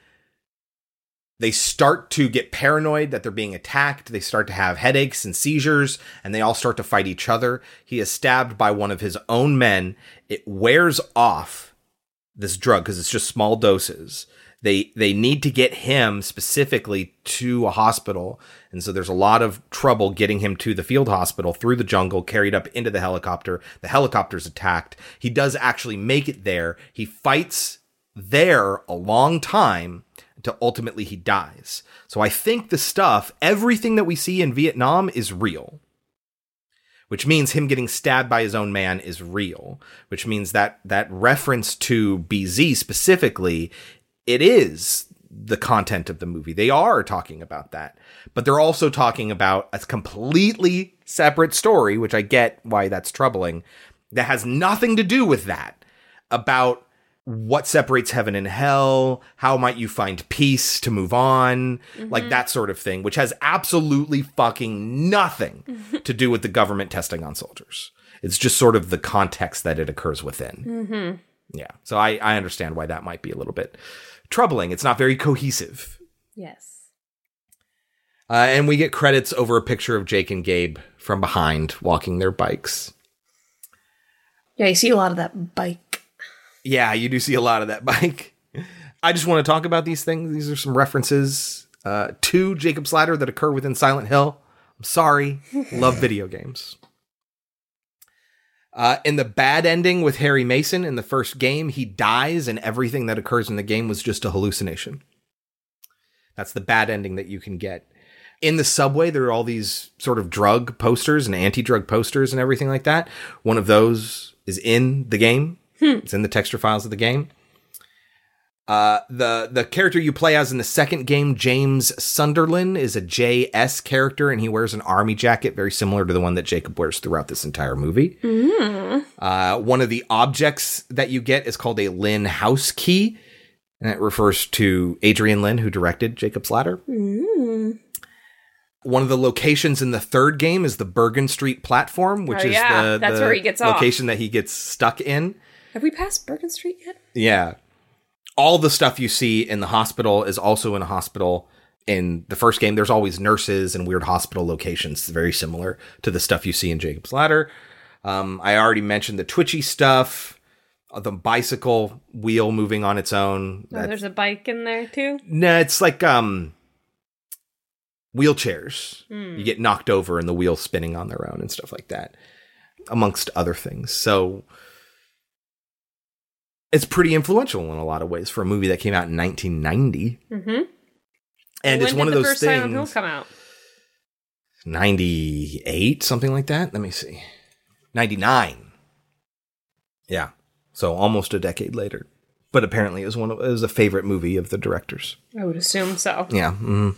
They start to get paranoid that they're being attacked. They start to have headaches and seizures, and they all start to fight each other. He is stabbed by one of his own men. It wears off this drug because it's just small doses. They they need to get him specifically to a hospital, and so there's a lot of trouble getting him to the field hospital through the jungle, carried up into the helicopter. The helicopter's attacked. He does actually make it there. He fights there a long time until ultimately he dies. So I think the stuff, everything that we see in Vietnam is real. Which means him getting stabbed by his own man is real. Which means that that reference to BZ specifically, it is the content of the movie. They are talking about that. But they're also talking about a completely separate story, which I get why that's troubling, that has nothing to do with that. About what separates heaven and hell, how might you find peace to move on, like that sort of thing, which has absolutely fucking nothing to do with the government testing on soldiers. It's just sort of the context that it occurs within. Mm-hmm. Yeah. So I, I understand why that might be a little bit troubling. It's not very cohesive. Yes. Uh, and we get credits over a picture of Jake and Gabe from behind walking their bikes. Yeah, you see a lot of that bike. Yeah, you do see a lot of that bike. I just want to talk about these things. These are some references uh, to Jacob's Ladder that occur within Silent Hill. I'm sorry. Love video games. Uh, in the bad ending with Harry Mason in the first game, he dies, and everything that occurs in the game was just a hallucination. That's the bad ending that you can get. In the subway, there are all these sort of drug posters and anti drug posters and everything like that. One of those is in the game, it's in the texture files of the game. Uh, the the character you play as in the second game, James Sunderland, is a JS character, and he wears an army jacket very similar to the one that Jacob wears throughout this entire movie. Mm. Uh, one of the objects that you get is called a Lyne house key, and it refers to Adrian Lyne, who directed Jacob's Ladder. Mm. One of the locations in the third game is the Bergen Street platform, which Oh, is yeah, the, that's the where he gets off. location that he gets stuck in. Have we passed Bergen Street yet? Yeah. All the stuff you see in the hospital is also in a hospital. In the first game, there's always nurses and weird hospital locations, very similar to the stuff you see in Jacob's Ladder. Um, I already mentioned the twitchy stuff, uh, the bicycle wheel moving on its own. Oh, there's a bike in there too. no, it's like um wheelchairs. Hmm. You get knocked over and the wheels spinning on their own and stuff like that, amongst other things. So it's pretty influential in a lot of ways for a movie that came out in 1990. Mm-hmm. And when it's one of those first Silent Hill things. come out? 98, something like that. Let me see. 99. Yeah. So almost a decade later. But apparently it was one of it was a favorite movie of the directors. I would assume so. Yeah. Mm-hmm.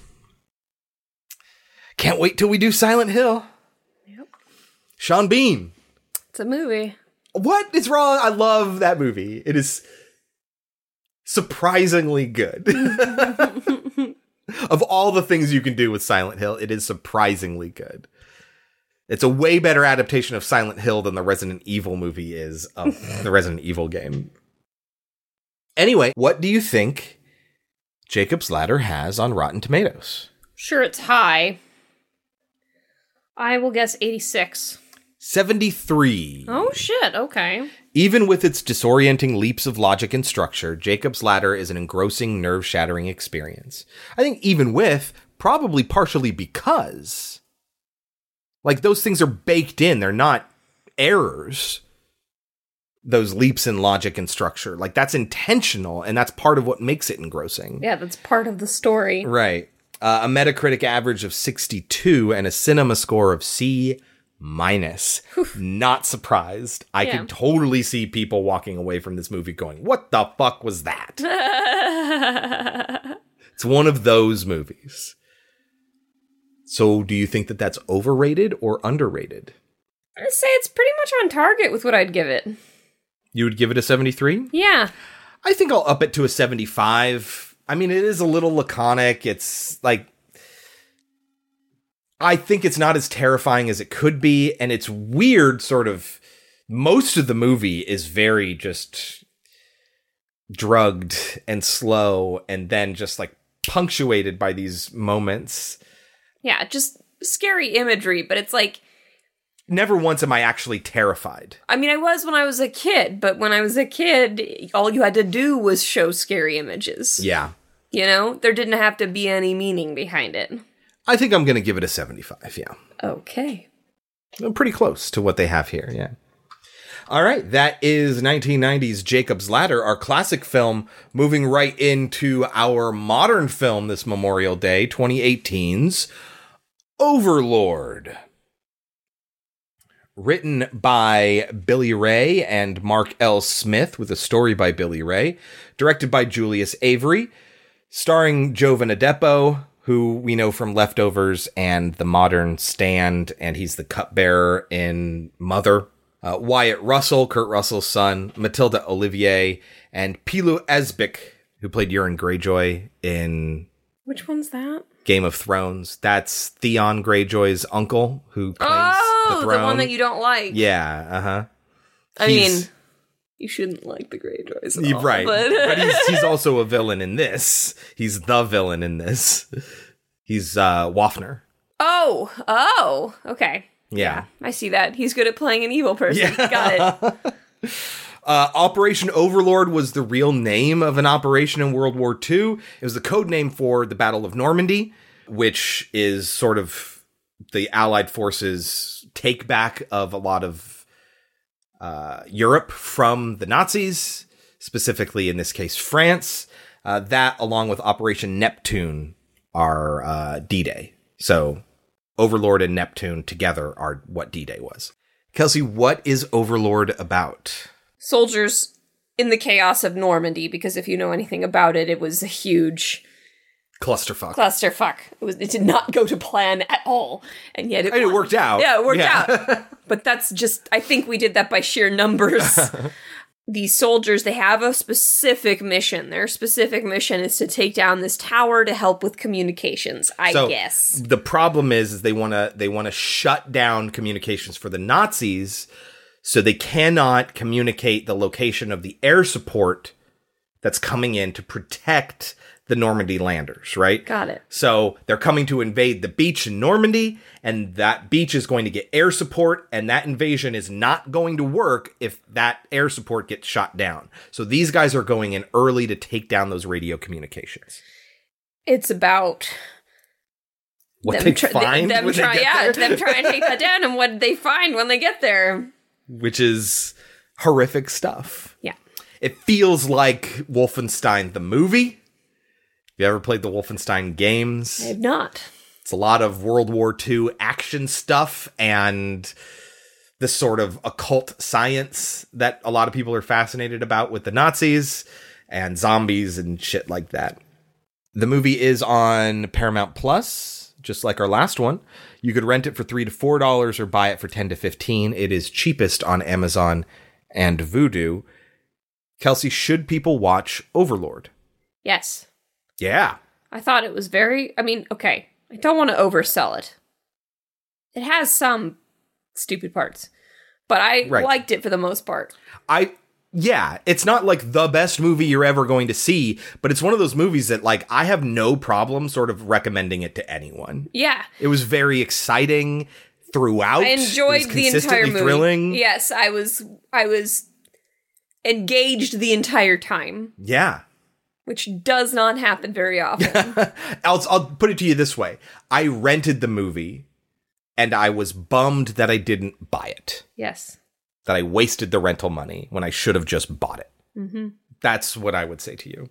Can't wait till we do Silent Hill. Yep. Sean Bean. It's a movie. What is wrong? I love that movie. It is surprisingly good. of all the things you can do with Silent Hill, it is surprisingly good. It's a way better adaptation of Silent Hill than the Resident Evil movie is of the Resident Evil game. Anyway, what do you think Jacob's Ladder has on Rotten Tomatoes? Sure, it's high. I will guess 86. 73. Oh, shit. Okay. Even with its disorienting leaps of logic and structure, Jacob's Ladder is an engrossing, nerve shattering experience. I think, even with, probably partially because, like, those things are baked in, they're not errors. Those leaps in logic and structure. Like, that's intentional, and that's part of what makes it engrossing. Yeah, that's part of the story. Right. Uh, a Metacritic average of 62 and a cinema score of C minus. Not surprised. I Yeah. could totally see people walking away from this movie going, "What the fuck was that?" It's one of those movies. So, do you think that that's overrated or underrated? I'd say it's pretty much on target with what I'd give it. You would give it a 73? Yeah. I think I'll up it to a 75. I mean, it is a little laconic. It's like I think it's not as terrifying as it could be and it's weird sort of most of the movie is very just drugged and slow and then just like punctuated by these moments. Yeah, just scary imagery, but it's like Never once am I actually terrified. I mean, I was when I was a kid, but when I was a kid, all you had to do was show scary images. Yeah. You know, there didn't have to be any meaning behind it. I think I'm going to give it a 75, yeah. Okay. I'm pretty close to what they have here, yeah. All right, that is 1990's Jacob's Ladder, our classic film, moving right into our modern film this Memorial Day, 2018's Overlord. Written by Billy Ray and Mark L. Smith, with a story by Billy Ray. Directed by Julius Avery. Starring Jovan Adepo, who we know from Leftovers and The Modern Stand, and he's the cupbearer in Mother. Uh, Wyatt Russell, Kurt Russell's son, Matilda Olivier, and Pilou Asbæk, who played Euron Greyjoy in Which one's that? Game of Thrones. That's Theon Greyjoy's uncle who claims Oh, the the, throne. one that you don't like. Yeah, uh huh. I mean, you shouldn't like the Greyjoys. At all, right. But, But, he's, he's also a villain in this. He's the villain in this. He's uh, Wafner. oh, oh, okay. Yeah. I see that. He's good at playing an evil person. Yeah. Got it. Uh, operation Overlord was the real name of an operation in World War II. It was the code name for the Battle of Normandy, which is sort of the Allied forces' take back of a lot of uh, Europe from the Nazis, specifically in this case France. Uh, that, along with Operation Neptune, are uh, D Day. So Overlord and Neptune together are what D Day was. Kelsey, what is Overlord about? Soldiers in the chaos of Normandy, because if you know anything about it, it was a huge Clusterfuck. clusterfuck. It was it did not go to plan at all, and yet it, And it worked out. Yeah, it worked Yeah. out. but that's just I think we did that by sheer numbers. These soldiers, they have a specific mission. Their specific mission is to take down this tower to help with communications, I So, guess. The problem is, is they want to they want to shut down communications for the Nazis, so they cannot communicate the location of the air support that's coming in to protect the Normandy landers. Right? Got it. So they're coming to invade the beach in Normandy, and that beach is going to get air support, and that invasion is not going to work if that air support gets shot down. So these guys are going in early to take down those radio communications. It's about What them they tr- find them when they try, get yeah, them trying to take that down, and what they find when they get there. which is horrific stuff. Yeah. It feels like Wolfenstein the movie. Have you ever played the Wolfenstein games? I have not. It's a lot of World War II action stuff and this sort of occult science that a lot of people are fascinated about with the Nazis and zombies and shit like that. The movie is on Paramount Plus, just like our last one. You could rent it for three to four dollars or buy it for ten to fifteen. It is cheapest on Amazon and Vudu. Kelsey, should people watch Overlord? Yes. Yeah. I thought it was very. I mean, okay, I don't want to oversell it. It has some stupid parts, but I Right. liked it for the most part. I yeah, it's not like the best movie you're ever going to see, but it's one of those movies that like I have no problem sort of recommending it to anyone. Yeah, It was very exciting throughout. I enjoyed the entire movie. Thrilling. Yes, I was. I was engaged the entire time, Yeah. Which does not happen very often. I'll I'll put it to you this way. I rented the movie and I was bummed that I didn't buy it. yes. That I wasted the rental money when I should have just bought it. hmm That's what I would say to you.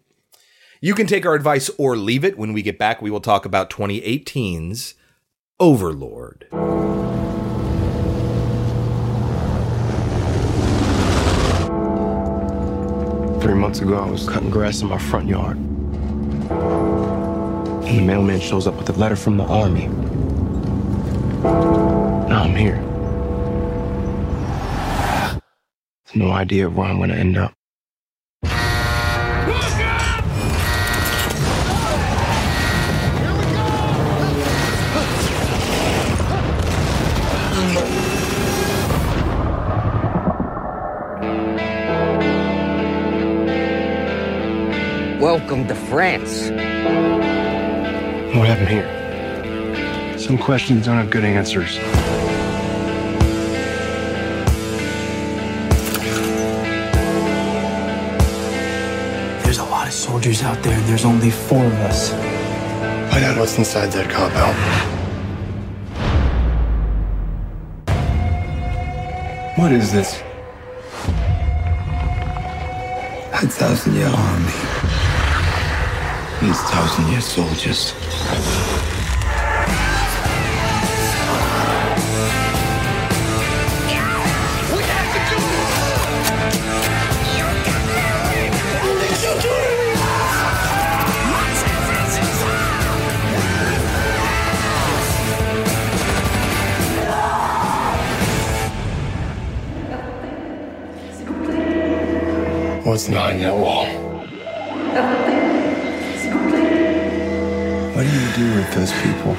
You can take our advice or leave it. When we get back, we will talk about 2018's Overlord. Three months ago, I was cutting grass in my front yard. And the mailman shows up with a letter from the army. Now I'm here. No idea where I'm gonna end up. Welcome to France. What happened here? Some questions don't have good answers. There's a lot of soldiers out there, and there's only four of us. Find out what's inside that compound. What is this? A thousand year army. These thousand year soldiers. What's behind that wall? Those people?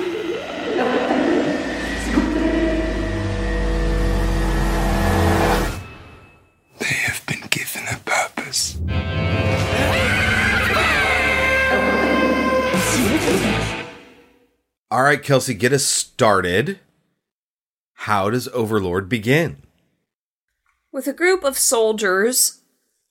They have been given a purpose. All right, Kelsey, get us started. How does Overlord begin? with a group of soldiers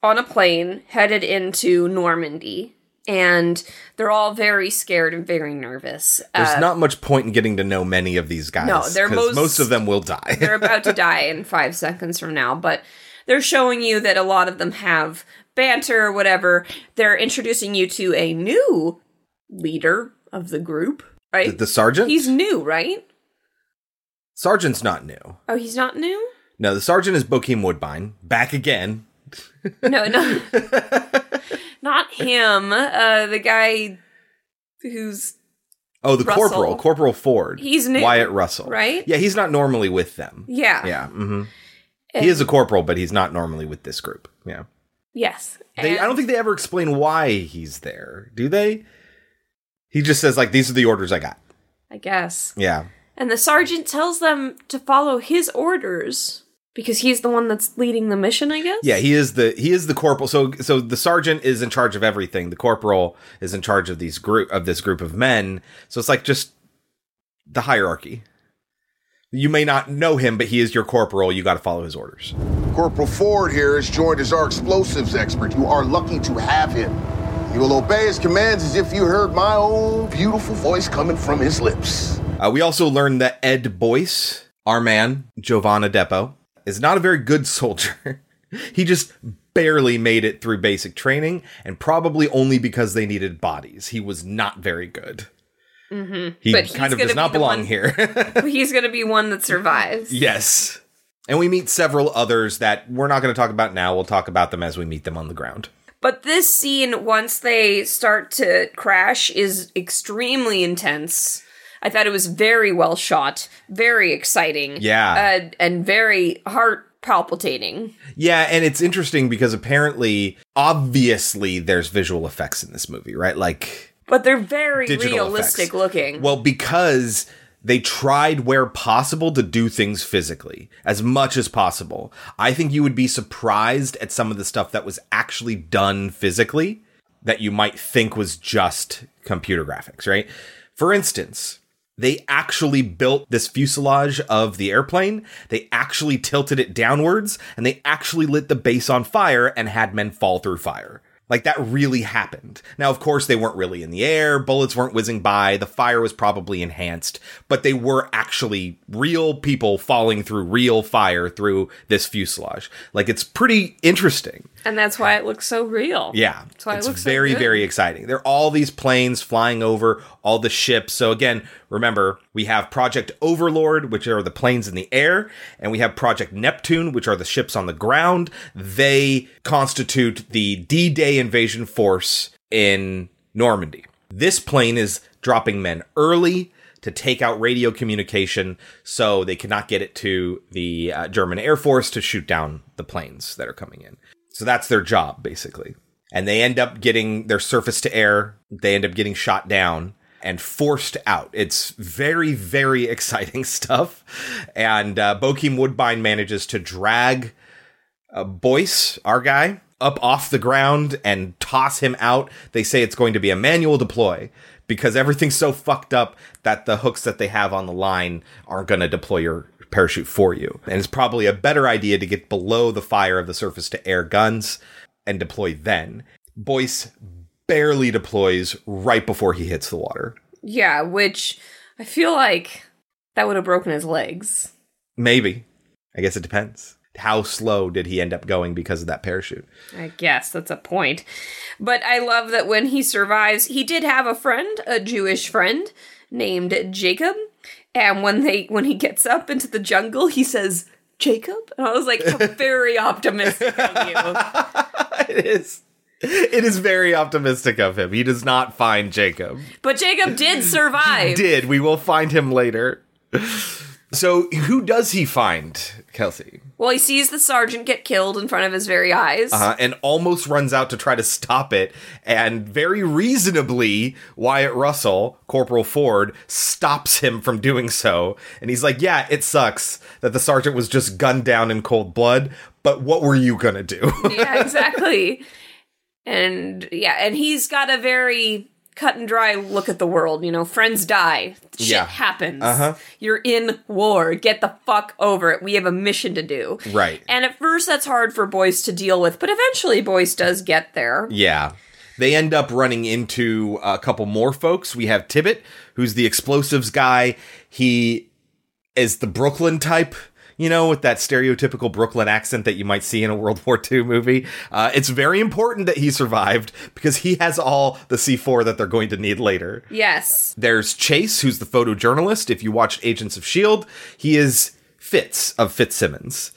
on a plane headed into Normandy. And they're all very scared and very nervous. There's Uh, not much point in getting to know many of these guys. No, they're most- most of them will die. they're about to die in five seconds from now, but they're showing you that a lot of them have banter or whatever. They're introducing you to a new leader of the group, right? The- the sergeant? He's new, right? Sergeant's not new. Oh, he's not new? No, the sergeant is Bokeem Woodbine. Back again. No, no. not him. Uh the guy who's Oh, the Russell. corporal, Corporal Ford. He's new, Wyatt Russell. right? Yeah, he's not normally with them. Yeah. Yeah. Mm-hmm. And- he is a corporal, but he's not normally with this group. Yeah. Yes. They, I don't think they ever explain why he's there, do they? He just says like, "These are the orders I got." I guess. Yeah. And the sergeant tells them to follow his orders because he's the one that's leading the mission, I guess. Yeah, he is the he is the corporal. So so the sergeant is in charge of everything. The corporal is in charge of these group of this group of men. So it's like just the hierarchy. You may not know him, but he is your corporal. You got to follow his orders. Corporal Ford here has joined as our explosives expert. You are lucky to have him. You will obey his commands as if you heard my own beautiful voice coming from his lips. Uh, we also learned that Ed Boyce, our man, Jovan Adepo, is not a very good soldier. he just barely made it through basic training, and probably only because they needed bodies. He was not very good. Mm-hmm. He kind of does not belong here. he's going to be one that survives. yes. And we meet several others that we're not going to talk about now. We'll talk about them as we meet them on the ground. But this scene, once they start to crash, is extremely intense. I thought it was very well shot, very exciting. Yeah. Uh, and very heart palpitating. Yeah, and it's interesting because apparently, obviously, there's visual effects in this movie, right? Like, But they're very realistic effects. looking. Well, because they tried where possible to do things physically as much as possible. I think you would be surprised at some of the stuff that was actually done physically that you might think was just computer graphics, right? For instance, they actually built this fuselage of the airplane. They actually tilted it downwards and they actually lit the base on fire and had men fall through fire. Like that really happened. Now, of course, they weren't really in the air. Bullets weren't whizzing by. The fire was probably enhanced, but they were actually real people falling through real fire through this fuselage. Like it's pretty interesting. And that's why it looks so real. Yeah. That's why it's it looks very, good. very exciting. There are all these planes flying over all the ships. So again, remember, we have Project Overlord, which are the planes in the air, and we have Project Neptune, which are the ships on the ground. They constitute the D-Day invasion force in Normandy. This plane is dropping men early to take out radio communication so they cannot get it to the uh, German Air Force to shoot down the planes that are coming in. So that's their job, basically. And they end up getting their surface to air, they end up getting shot down and forced out. It's very, very exciting stuff. And uh, Bokeem Woodbine manages to drag uh, Boyce, our guy, up off the ground and toss him out. They say it's going to be a manual deploy because everything's so fucked up that the hooks that they have on the line aren't going to deploy your parachute for you. And it's probably a better idea to get below the fire of the surface to air guns and deploy then. Boyce barely deploys right before he hits the water. Yeah, which I feel like that would have broken his legs. Maybe. I guess it depends. How slow did he end up going because of that parachute? I guess that's a point. But I love that when he survives, he did have a friend, a Jewish friend named Jacob. And when they when he gets up into the jungle, he says, Jacob? And I was like, very optimistic of you. it is. It is very optimistic of him. He does not find Jacob. But Jacob did survive. Did. We will find him later. So, who does he find, Kelsey? Well, he sees the sergeant get killed in front of his very eyes. Uh-huh, and almost runs out to try to stop it. And very reasonably, Wyatt Russell, Corporal Ford, stops him from doing so. And he's like, Yeah, it sucks that the sergeant was just gunned down in cold blood, but what were you gonna do? yeah, exactly. And yeah, and he's got a very cut and dry look at the world. You know, friends die, shit Yeah. happens. Uh-huh. You're in war. Get the fuck over it. We have a mission to do. Right. And at first, that's hard for Boyce to deal with, but eventually, Boyce does get there. Yeah. They end up running into a couple more folks. We have Tibbet, who's the explosives guy. He is the Brooklyn type, you know, with that stereotypical Brooklyn accent that you might see in a World War II movie. Uh, it's very important that he survived because he has all the C4 that they're going to need later. Yes. There's Chase, who's the photojournalist. If you watched Agents of S.H.I.E.L.D., he is Fitz of Fitzsimmons.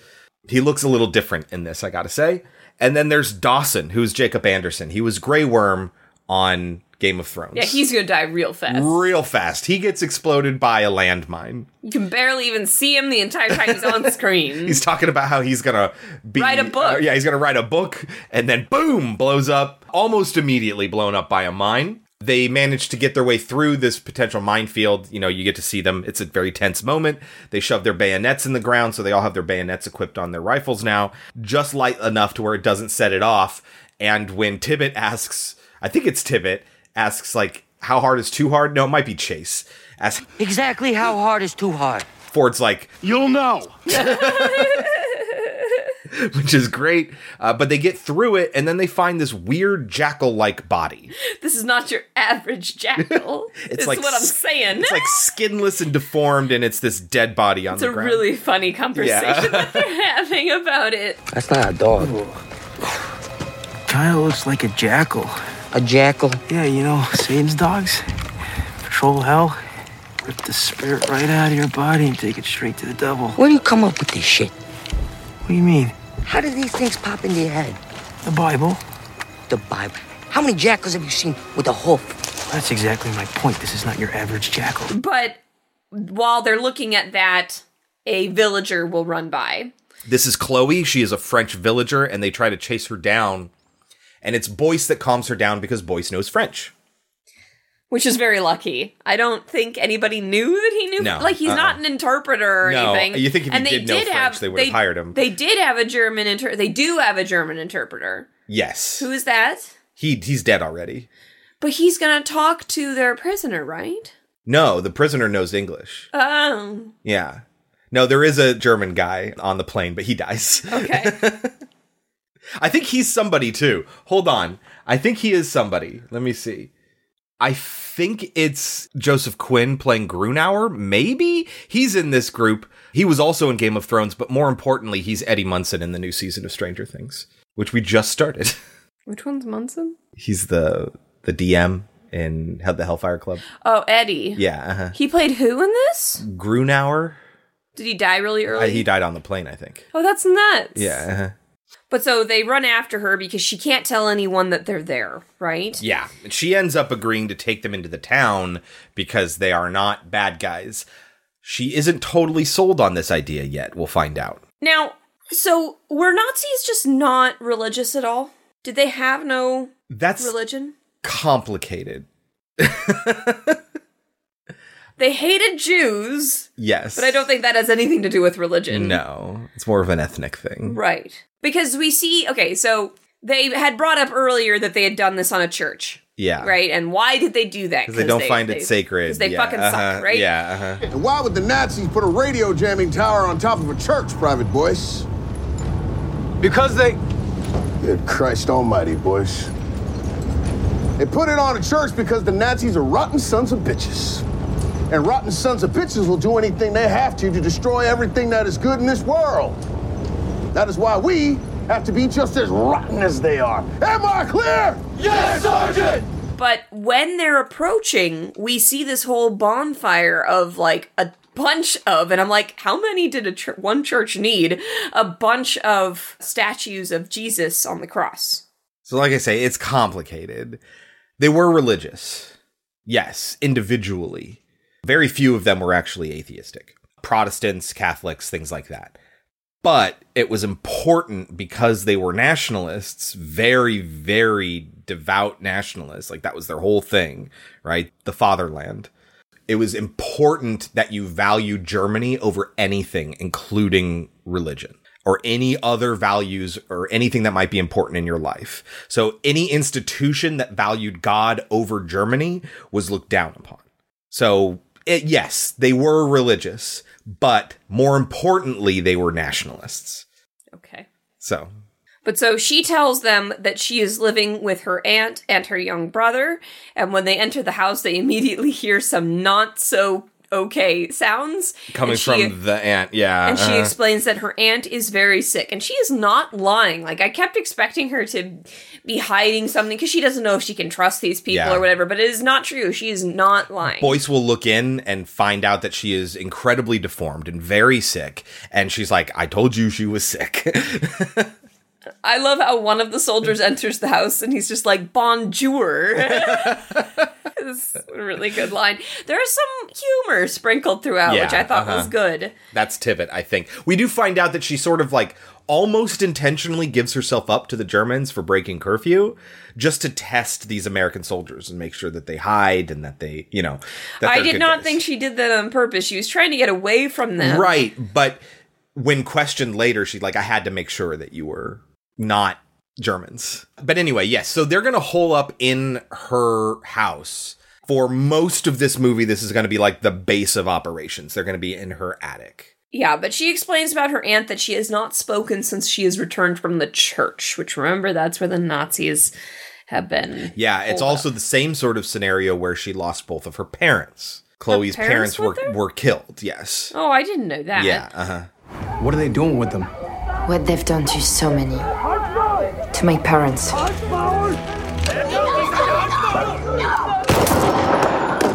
He looks a little different in this, I gotta say. And then there's Dawson, who's Jacob Anderson. He was Grey Worm on Game of Thrones. Yeah, he's gonna die real fast. real fast. He gets exploded by a landmine. You can barely even see him the entire time he's on screen. He's talking about how he's gonna be Write a book. uh, yeah, he's gonna write a book, and then boom, blows up almost immediately, blown up by a mine. They manage to get their way through this potential minefield. You know, you get to see them. It's a very tense moment. They shove their bayonets in the ground, so they all have their bayonets equipped on their rifles now, just light enough to where it doesn't set it off. And when Tibbet asks, I think it's Tibbet, asks like, "How hard is too hard?" No, it might be Chase. Asks Exactly how hard is too hard? Ford's like, You'll know. which is great. Uh, but they get through it, and then they find this weird jackal-like body. This is not your average jackal. It's it's like what I'm saying. It's like skinless and deformed, and it's this dead body on It's the ground. It's a really funny conversation Yeah. that they're having about it. That's not a dog. Kinda looks like a jackal. A jackal? Yeah, you know, Satan's dogs. Patrol hell, rip the spirit right out of your body and take it straight to the devil. Where do you come up with this shit? What do you mean? How do these things pop into your head? The Bible. The Bible. How many jackals have you seen with a hoof? That's exactly my point. This is not your average jackal. But while they're looking at that, a villager will run by. This is Chloe. She is a French villager, and they try to chase her down. And it's Boyce that calms her down because Boyce knows French. Which is very lucky. I don't think anybody knew that he knew. No, like he's uh-uh. not an interpreter or No, anything. you think if he and they did know French, have, they would have hired him. They did have a German inter. They do have a German interpreter. Yes, Who is that? he he's dead already. But he's gonna talk to their prisoner, right? No, the prisoner knows English. Oh, Yeah. No, there is a German guy on the plane, but he dies. okay. I think he's somebody too. Hold on. I think he is somebody. Let me see. I think it's Joseph Quinn playing Grunauer. Maybe he's in this group. He was also in Game of Thrones, but more importantly, he's Eddie Munson in the new season of Stranger Things, which we just started. Which one's Munson? he's the the DM in Hell- the Hellfire Club. Oh, Eddie. Yeah, uh-huh. He played who in this? Grunauer. Did he die really Uh, early? he died on the plane, I think. Oh, that's nuts. Yeah. uh-huh. But so they run after her because she can't tell anyone that they're there, right? Yeah, and she ends up agreeing to take them into the town because they are not bad guys. She isn't totally sold on this idea yet. We'll find out. Now, so were Nazis just not religious at all? Did they have no That's religion? complicated. They hated Jews, Yes. but I don't think that has anything to do with religion. No, it's more of an ethnic thing. Right. Because we see, okay, so they had brought up earlier that they had done this on a church. Yeah. Right? And why did they do that? Because they don't find it sacred. Because they Yeah, fucking uh-huh, suck, right? Yeah. Uh-huh. And why would the Nazis put a radio jamming tower on top of a church, Private Boyce? Because they. Good Christ Almighty, boys. They put it on a church because the Nazis are rotten sons of bitches. And rotten sons of bitches will do anything they have to to destroy everything that is good in this world. That is why we have to be just as rotten as they are. Am I clear? Yes, Sergeant! But when they're approaching, we see this whole bonfire of like a bunch of, and I'm like, how many did a ch- one church need? A bunch of statues of Jesus on the cross. So, like I say, it's complicated. They were religious. Yes, individually. Very few of them were actually atheistic. Protestants, Catholics, things like that. But it was important because they were nationalists, very, very devout nationalists. Like that was their whole thing, right? The fatherland. It was important that you value Germany over anything, including religion or any other values or anything that might be important in your life. So any institution that valued God over Germany was looked down upon. So it, yes, they were religious, but more importantly, they were nationalists. Okay. So But so she tells them that she is living with her aunt and her young brother, and when they enter the house, they immediately hear some not so okay sounds coming she- from the aunt, yeah. and she uh-huh. explains that her aunt is very sick and she is not lying like i kept expecting her to be hiding something because she doesn't know if she can trust these people Yeah. or whatever but it is not true she is not lying Boyce will look in and find out that she is incredibly deformed and very sick. And she's like, I told you she was sick. i love how one of the soldiers enters the house and he's just like bonjour it's a really good line there's some humor sprinkled throughout which i thought was uh-huh. good That's Tibbet, I think. We do find out that she sort of like almost intentionally gives herself up to the Germans for breaking curfew just to test these American soldiers and make sure that they hide and that they, you know, that i did not guys. think she did that on purpose she was trying to get away from them Right, but when questioned later, she's like, I had to make sure that you were not Germans. But anyway, yes, so they're going to hole up in her house. For most of this movie, this is going to be like the base of operations. They're going to be in her attic. Yeah, but she explains about her aunt that she has not spoken since she has returned from the church, which remember that's where the Nazis have been. Yeah, it's Hold also the same sort of scenario where she lost both of her parents. Chloe's parents parents, were with were killed. Yes. Oh, I didn't know that. Yeah. Uh huh. What are they doing with them? What they've done to so many. To my parents.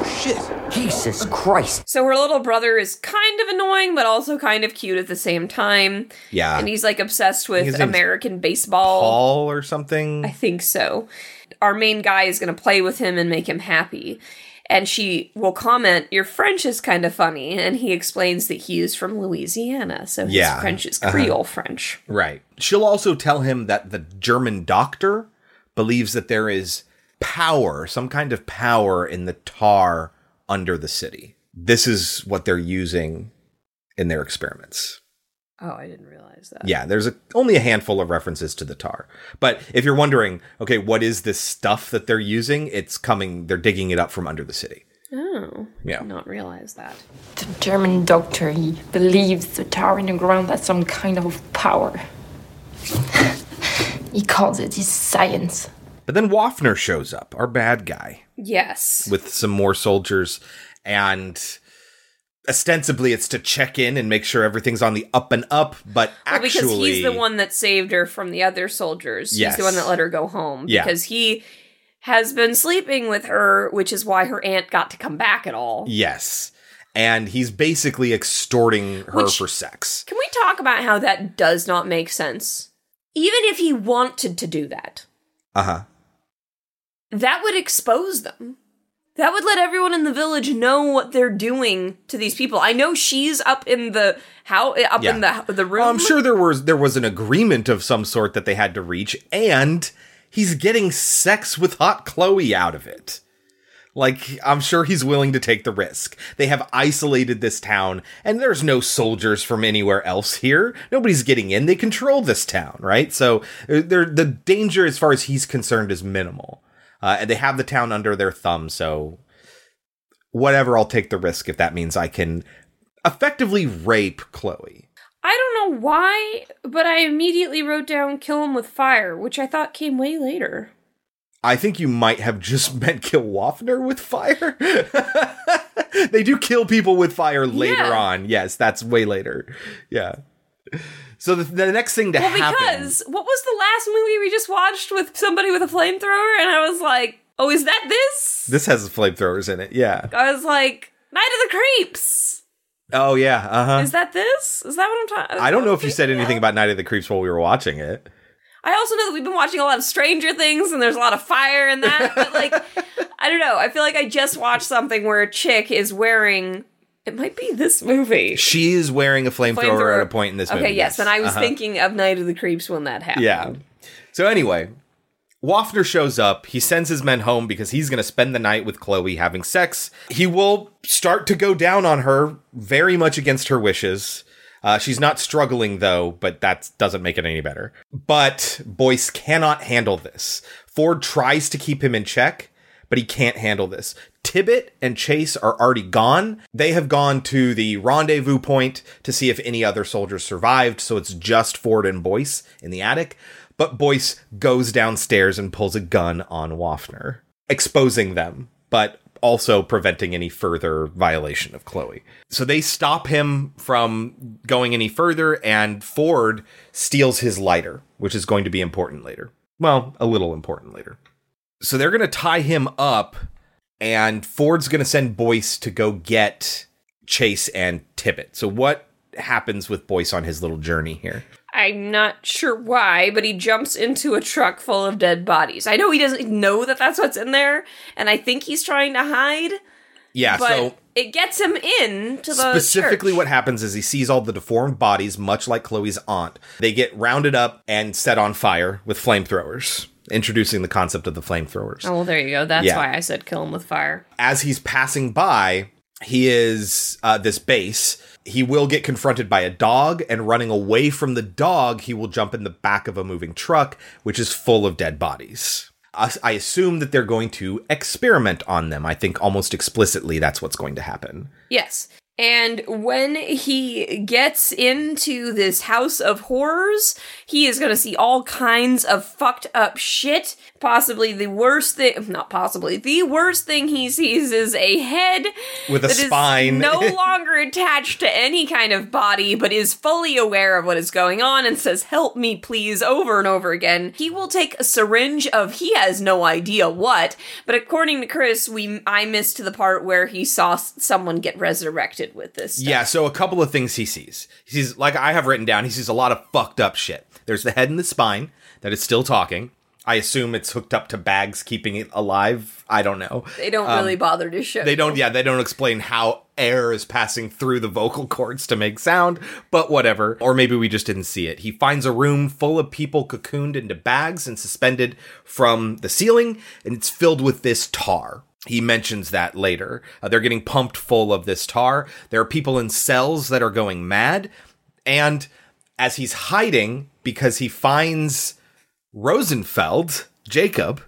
Shit. Jesus Christ. So her little brother is kind of annoying, but also kind of cute at the same time. Yeah. And he's like obsessed with American baseball. Paul or something. I think so. Our main guy is going to play with him and make him happy. And she will comment, Your French is kind of funny. And he explains that he is from Louisiana. So his Yeah. French is Uh-huh. Creole French. Right. She'll also tell him that the German doctor believes that there is power, some kind of power in the tar under the city. This is what they're using in their experiments. Oh, I didn't realize that. Yeah, there's a, only a handful of references to the tar. But if you're wondering, okay, what is this stuff that they're using? It's coming, they're digging it up from under the city. Oh, Yeah. did not realize that. The German doctor, he believes the tar in the ground has some kind of power. he calls it his science. But then Wafner shows up, our bad guy. Yes. with some more soldiers and ostensibly it's to check in and make sure everything's on the up and up but Well, actually because he's the one that saved her from the other soldiers. He's the one that let her go home. Yeah. Because he has been sleeping with her, which is why her aunt got to come back at all. yes and he's basically extorting her Which- for sex Can we talk about how that does not make sense? Even if he wanted to do that, uh-huh that would expose them. That would let everyone in the village know what they're doing to these people. I know she's up in the how up in the the room. I'm sure there was there was an agreement of some sort that they had to reach and he's getting sex with hot chloe out of it Like, I'm sure he's willing to take the risk. They have isolated this town, and there's no soldiers from anywhere else here. Nobody's getting in. They control this town, right? So, uh, the danger, as far as he's concerned, is minimal. Uh, and they have the town under their thumb, so whatever, I'll take the risk if that means I can effectively rape Chloe. I don't know why, but I immediately wrote down kill him with fire, which I thought came way later. I think you might have just meant kill Wafner with fire. they do kill people with fire later Yeah. on. Yes, that's way later. Yeah. So the, the next thing to happen. well, happen. because what was the last movie we just watched with somebody with a flamethrower? And I was like, oh, is that this? This has flamethrowers in it. Yeah. I was like, Night of the Creeps. Oh yeah. Uh huh. Is that this? Is that what I'm talking? I don't know if you said anything about Night of the Creeps while we were watching it. I also know that we've been watching a lot of Stranger Things and there's a lot of fire in that. But like, I don't know. I feel like I just watched something where a chick is wearing. It might be this movie. She is wearing a flamethrower, at a point in this movie. Okay, yes, and I was Uh-huh. thinking of Night of the Creeps when that happened. Yeah. So anyway, Wafner shows up. He sends his men home because he's going to spend the night with Chloe having sex. He will start to go down on her very much against her wishes. Uh, she's not struggling though, but that doesn't make it any better. But Boyce cannot handle this. Ford tries to keep him in check, but he can't handle this. Tibbet and Chase are already gone. They have gone to the rendezvous point to see if any other soldiers survived, so it's just Ford and Boyce in the attic. But Boyce goes downstairs and pulls a gun on Wafner, exposing them, but also preventing any further violation of Chloe. So they stop him from going any further, and Ford steals his lighter, which is going to be important later. Well, a little important later. So they're going to tie him up, and Ford's going to send Boyce to go get Chase and Tibbet. So, what happens with Boyce on his little journey here? I'm not sure why, but he jumps into a truck full of dead bodies. I know he doesn't know that that's what's in there, and I think he's trying to hide. Yeah, but so it gets him in to the specifically church. what happens is he sees all the deformed bodies much like chloe's aunt they get rounded up and set on fire with flamethrowers introducing the concept of the flamethrowers Oh well, there you go. That's Yeah. why I said kill him with fire. as he's passing by he is uh, this base he will get confronted by a dog and running away from the dog he will jump in the back of a moving truck which is full of dead bodies I I assume that they're going to experiment on them. I think almost explicitly that's what's going to happen. Yes. And when he gets into this house of horrors, he is going to see all kinds of fucked up shit. Possibly the worst thing, not possibly, the worst thing he sees is a head With a spine. no longer attached to any kind of body, but is fully aware of what is going on and says, Help me, please, over and over again. He will take a syringe of he has no idea what, but according to Chris, we I missed the part where he saw someone get resurrected with this. Stuff. Yeah, so a couple of things he sees. He sees, like I have written down, he sees a lot of fucked up shit. There's the head and the spine that is still talking. I assume it's hooked up to bags keeping it alive. I don't know. They don't Um, really bother to show. They don't, yeah, they don't explain how air is passing through the vocal cords to make sound, but whatever. Or maybe we just didn't see it. He finds a room full of people cocooned into bags and suspended from the ceiling, and it's filled with this tar. He mentions that later. Uh, they're getting pumped full of this tar. There are people in cells that are going mad, and as he's hiding because he finds Rosenfeld, Jacob,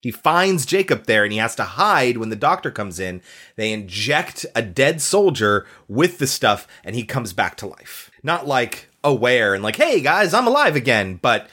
he finds Jacob there and he has to hide when the doctor comes in. They inject a dead soldier with the stuff and he comes back to life. Not like aware and like, hey guys, I'm alive again, but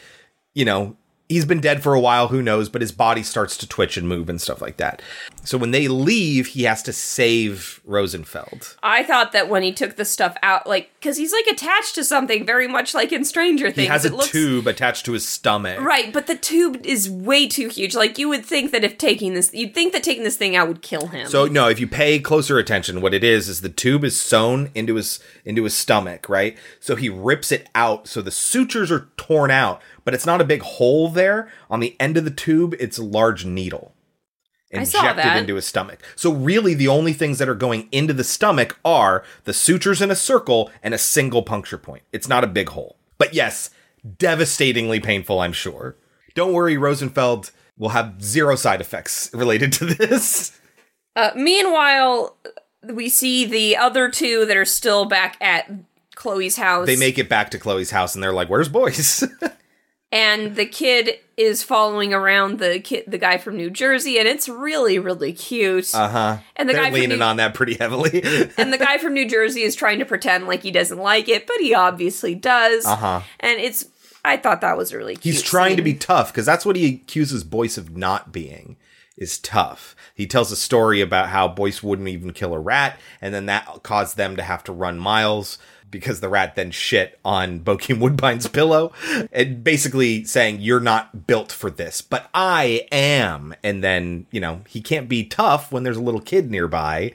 you know, he's been dead for a while, who knows, but his body starts to twitch and move and stuff like that. So when they leave, he has to save Rosenfeld. I thought that when he took the stuff out, like, because he's like attached to something very much like in Stranger Things. He has it a looks tube attached to his stomach. right, but the tube is way too huge. Like you would think that if taking this, you'd think that taking this thing out would kill him. So no, if you pay closer attention, what it is is the tube is sewn into his into his stomach, right? So he rips it out, so the sutures are torn out, but it's not a big hole there. On the end of the tube, it's a large needle injected into his stomach. So really, the only things that are going into the stomach are the sutures in a circle and a single puncture point. It's not a big hole, but yes, devastatingly painful. I'm sure. Don't worry, Rosenfeld will have zero side effects related to this. Uh, meanwhile, we see the other two that are still back at Chloe's house. They make it back to Chloe's house and they're like, "Where's boys?" and the kid is following around the kid, the guy from New Jersey, and it's really, really cute. uh huh. And the they're guy from leaning New- on that pretty heavily. and the guy from New Jersey is trying to pretend like he doesn't like it, but he obviously does. uh huh. And it's, I thought that was really cute. He's trying to be tough because that's what he accuses Boyce of not being. Is tough. He tells a story about how Boyce wouldn't even kill a rat, and then that caused them to have to run miles because the rat then shit on Bokeem Woodbine's pillow, and basically saying you're not built for this, but I am. And then you know he can't be tough when there's a little kid nearby.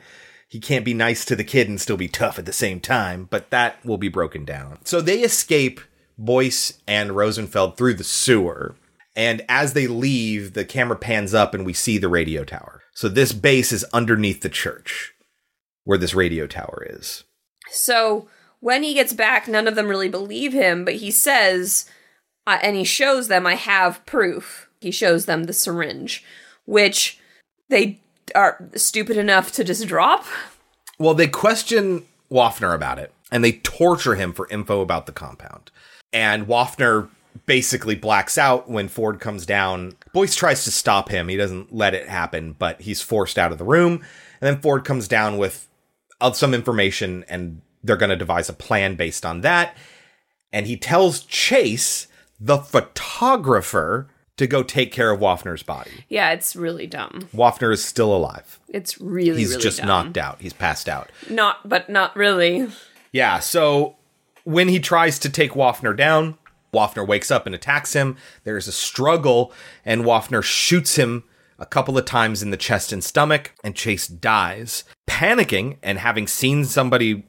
He can't be nice to the kid and still be tough at the same time, but that will be broken down. So they escape Boyce and Rosenfeld through the sewer. And as they leave, the camera pans up and we see the radio tower. So this base is underneath the church where this radio tower is. So when he gets back, none of them really believe him, but he says, uh, and he shows them, I have proof. He shows them the syringe, which they are stupid enough to just drop. Well, they question Wafner about it. and they torture him for info about the compound. And Wafner basically blacks out when Ford comes down. Boyce tries to stop him. He doesn't let it happen, but he's forced out of the room. And then Ford comes down with uh, some information and they're going to devise a plan based on that. And he tells Chase, the photographer, to go take care of Wafner's body. Yeah, it's really dumb. Wafner is still alive. It's really, He's really just dumb. knocked out. He's passed out. Not, but not really. Yeah, so when he tries to take Wafner down, Wafner wakes up and attacks him. There's a struggle, and Wafner shoots him a couple of times in the chest and stomach, and Chase dies. Panicking and having seen somebody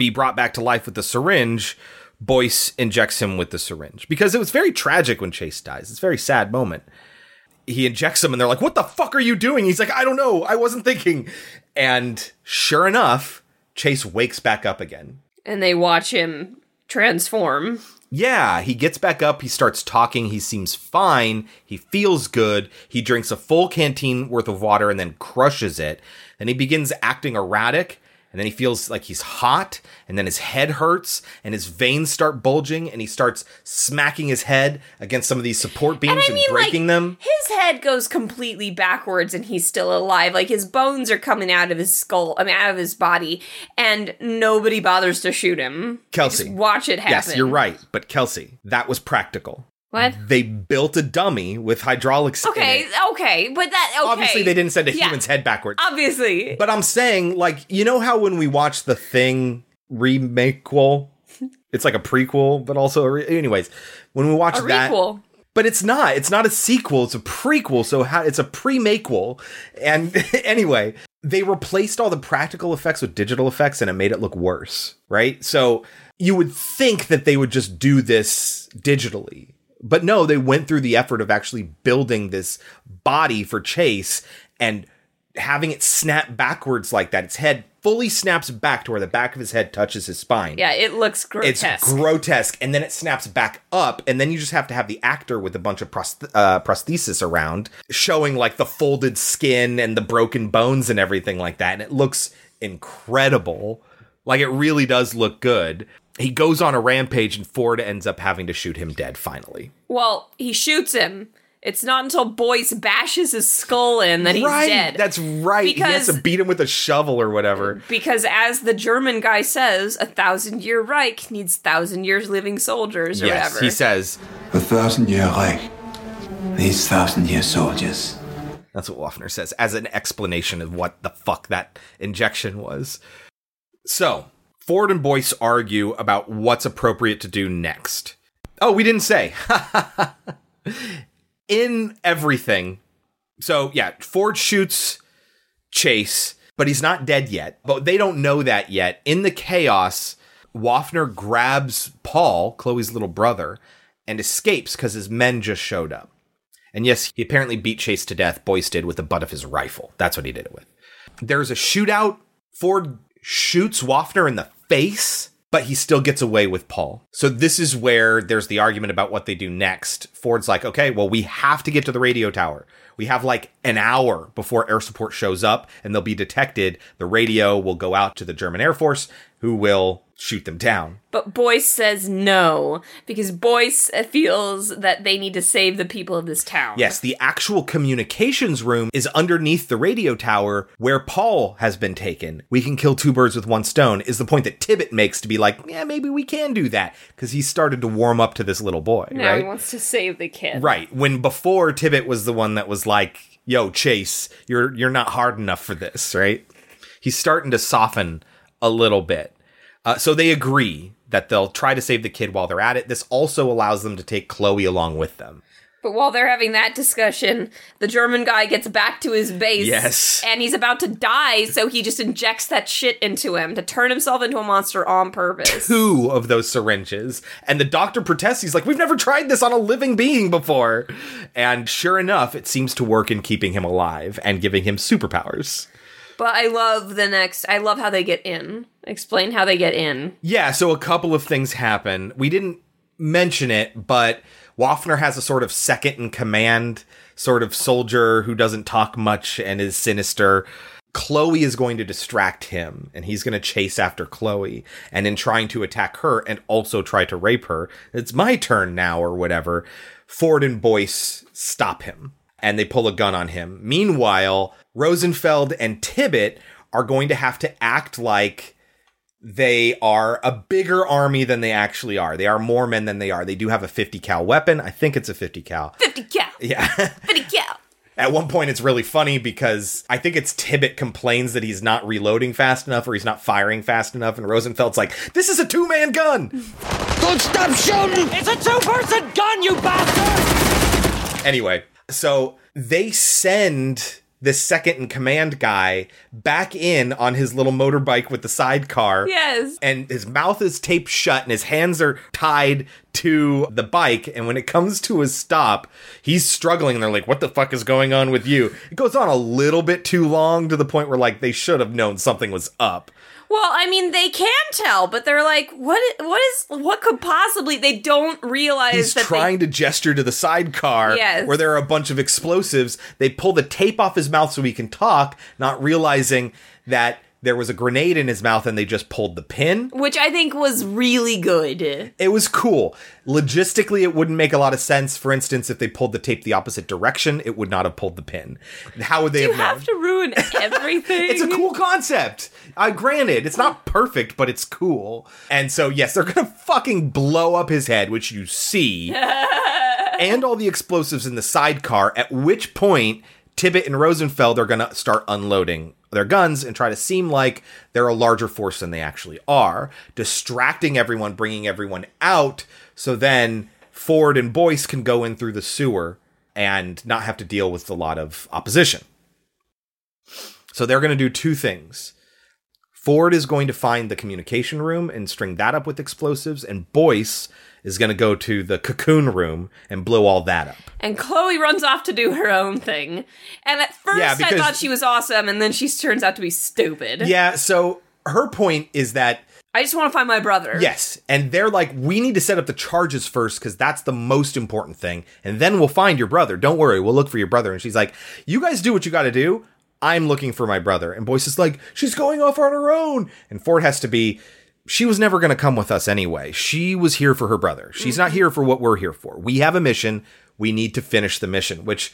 be brought back to life with the syringe, Boyce injects him with the syringe because it was very tragic when Chase dies. It's a very sad moment. He injects him, and they're like, What the fuck are you doing? He's like, I don't know. I wasn't thinking. And sure enough, Chase wakes back up again. And they watch him transform. Yeah, he gets back up. He starts talking. He seems fine. He feels good. He drinks a full canteen worth of water and then crushes it. Then he begins acting erratic. And then he feels like he's hot. And then his head hurts. And his veins start bulging. And he starts smacking his head against some of these support beams and, breaking them. His head goes completely backwards and he's still alive. Like his bones are coming out of his skull, I mean, out of his body, and nobody bothers to shoot him. Kelsey. just watch it happen. Yes, you're right. But Kelsey, that was practical. What? They built a dummy with hydraulics Okay, okay, but that okay. Obviously, they didn't send a Yeah, human's head backwards. Obviously, But I'm saying, like, you know how when we watch the thing remakequel, it's like a prequel, but also, a re- anyways, when we watch a that, requel. but it's not. It's not a sequel. It's a prequel. So how, it's a pre-makequel. And anyway, they replaced all the practical effects with digital effects, and it made it look worse. Right. So you would think that they would just do this digitally. But no, they went through the effort of actually building this body for Chase and having it snap backwards like that. Its head fully snaps back to where the back of his head touches his spine. Yeah, it looks grotesque. It's grotesque, and then it snaps back up, and then you just have to have the actor with a bunch of prost- uh, prosthesis around, showing like the folded skin and the broken bones and everything like that, and it looks incredible. Like it really does look good. He goes on a rampage, and Ford ends up having to shoot him dead finally. well, he shoots him. It's not until Boyce bashes his skull in that he's right, dead. that's right. Because, he has to beat him with a shovel or whatever. because as the German guy says, a thousand year Reich needs thousand years living soldiers or Yes, whatever. he says. A thousand year Reich. These thousand year soldiers. That's what Wafner says as an explanation of what the fuck that injection was. So, Ford and Boyce argue about what's appropriate to do next. Oh, we didn't say. In everything. So, yeah, Ford shoots Chase, but he's not dead yet. But they don't know that yet. In the chaos, Wafner grabs Paul, Chloe's little brother, and escapes because his men just showed up. And yes, he apparently beat Chase to death, Boyce did, with the butt of his rifle. That's what he did it with. There's a shootout. Ford shoots Wafner in the face, but he still gets away with Paul. So this is where there's the argument about what they do next. Ford's like, okay, well, we have to get to the radio tower. We have like an hour before air support shows up and they'll be detected. The radio will go out to the German Air Force, who will shoot them down. But Boyce says no because Boyce feels that they need to save the people of this town. Yes, the actual communications room is underneath the radio tower where Paul has been taken. We can kill two birds with one stone, is the point that Tibbet makes to be like, yeah, maybe we can do that. Because he started to warm up to this little boy, Now right? he wants to save the kid. Right. When before Tibbet was the one that was like, yo, Chase, you're you're not hard enough for this, right? He's starting to soften a little bit. Uh, so they agree that they'll try to save the kid while they're at it. This also allows them to take Chloe along with them. But while they're having that discussion, the German guy gets back to his base. Yes. And he's about to die, so he just injects that shit into him to turn himself into a monster on purpose. two of those syringes. And the doctor protests. He's like, We've never tried this on a living being before. And sure enough, it seems to work in keeping him alive and giving him superpowers. But I love the next. I love how they get in. Explain how they get in. Yeah, so a couple of things happen. We didn't mention it, but Wafner has a sort of second in command sort of soldier who doesn't talk much and is sinister. Chloe is going to distract him and he's going to chase after Chloe and in trying to attack her and also try to rape her. It's my turn now or whatever. Ford and Boyce stop him and they pull a gun on him. Meanwhile, Rosenfeld and Tibbet are going to have to act like they are a bigger army than they actually are. They are more men than they are. They do have a 50 cal weapon. I think it's a 50 cal. 50 cal. Yeah. 50 cal. At one point, it's really funny because I think it's Tibbet complains that he's not reloading fast enough or he's not firing fast enough, and Rosenfeld's like, "This is a two-man gun." Don't stop shooting! It's a two-person gun, you bastard! Anyway, so they send the second in command guy back in on his little motorbike with the sidecar. Yes. And his mouth is taped shut and his hands are tied to the bike. And when it comes to a stop, he's struggling. And they're like, what the fuck is going on with you? It goes on a little bit too long to the point where, like, they should have known something was up. Well, I mean, they can tell, but they're like, what? What is? What could possibly? They don't realize He's that trying to gesture to the sidecar Yes. where there are a bunch of explosives. They pull the tape off his mouth so he can talk, not realizing that there was a grenade in his mouth and they just pulled the pin. which I think was really good. It was cool. Logistically, it wouldn't make a lot of sense. For instance, if they pulled the tape the opposite direction, it would not have pulled the pin. How would they have have to ruin everything. It's a cool concept. Uh, granted, it's not perfect, but it's cool. And so, yes, they're gonna fucking blow up his head, which you see, and all the explosives in the sidecar. At which point, Tibbet and Rosenfeld are gonna start unloading their guns and try to seem like they're a larger force than they actually are, distracting everyone, bringing everyone out. So then Ford and Boyce can go in through the sewer and not have to deal with a lot of opposition. So they're going to do two things. Ford is going to find the communication room and string that up with explosives, and Boyce is going to go to the cocoon room and blow all that up. And Chloe runs off to do her own thing. And at first, Yeah, I thought she was awesome, and then she turns out to be stupid. Yeah, so her point is that I just want to find my brother. yes, and they're like, we need to set up the charges first because that's the most important thing, and then we'll find your brother. Don't worry, we'll look for your brother. And she's like, you guys do what you got to do. I'm looking for my brother. And Boyce is like, she's going off on her own. And Ford has to be, she was never going to come with us anyway. She was here for her brother. She's not here for what we're here for. We have a mission. We need to finish the mission, which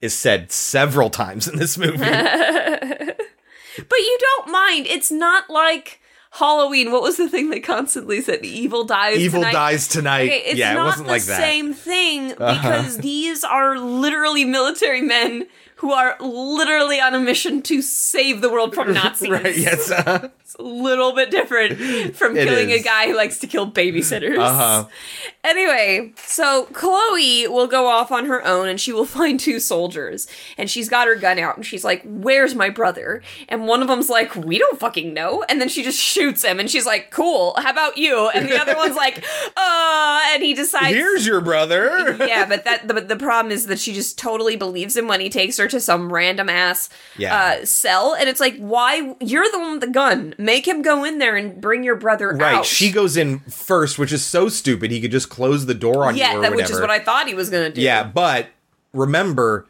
is said several times in this movie. but you don't mind. It's not like Halloween. What was the thing they constantly said? Evil dies Evil tonight. dies tonight. Okay, it's Yeah, it not wasn't the like that. same thing Uh-huh. because these are literally military men who are literally on a mission to save the world from Nazis. right, yes. uh, It's a little bit different from killing is. a guy who likes to kill babysitters. uh-huh. Anyway, so Chloe will go off on her own and she will find two soldiers. And she's got her gun out and she's like, Where's my brother? And one of them's like, We don't fucking know. And then she just shoots him and she's like, Cool, how about you? And the other one's like, Uh, and he decides. Here's your brother. yeah, but that the, the problem is that she just totally believes him when he takes her to some random ass Yeah. uh, cell, and it's like, why? You're the one with the gun. Make him go in there and bring your brother out. Right. out. She goes in first, which is so stupid. He could just close the door on yeah, you that, which is what I thought he was gonna do. Yeah, but remember,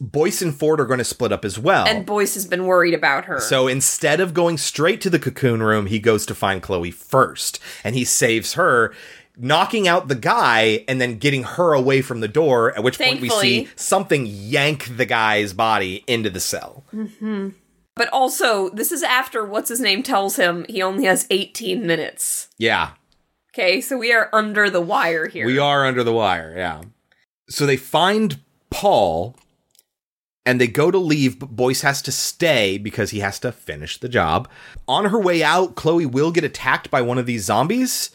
Boyce and Ford are going to split up as well. and Boyce has been worried about her. so instead of going straight to the cocoon room, he goes to find Chloe first, and he saves her. Knocking out the guy and then getting her away from the door, at which point we see something yank the guy's body into the cell. hmm But also, this is after what's his name tells him he only has 18 minutes. Yeah, Okay, so we are under the wire here. We are under the wire, yeah. So they find Paul and they go to leave, but Boyce has to stay because he has to finish the job. On her way out, Chloe will get attacked by one of these zombies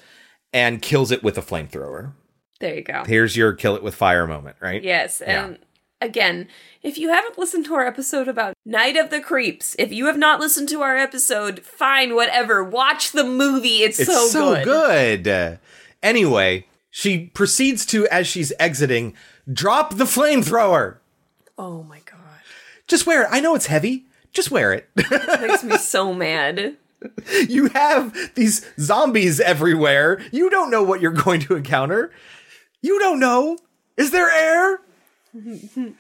and kills it with a flamethrower. There you go. Here's your kill it with fire moment, right? Yes, Yeah. and again, if you haven't listened to our episode about Night of the Creeps, if you have not listened to our episode, fine, whatever. Watch the movie. It's, It's so, so, good. good. Anyway, she proceeds to, as she's exiting, drop the flamethrower. Oh my god. Just wear it. I know it's heavy. Just wear it. It makes me so mad. you have these zombies everywhere. You don't know what you're going to encounter. You don't know. Is there air?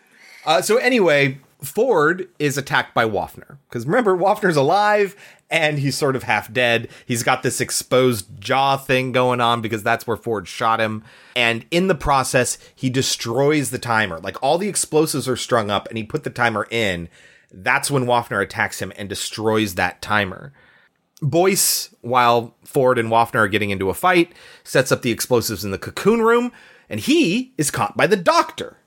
Uh, so anyway, Ford is attacked by Wafner. Because remember, Wafner's alive and he's sort of half dead. He's got this exposed jaw thing going on because that's where Ford shot him. And in the process, he destroys the timer. Like all the explosives are strung up and he put the timer in. That's when Wafner attacks him and destroys that timer. Boyce, while Ford and Wafner are getting into a fight, sets up the explosives in the cocoon room, and he is caught by the doctor,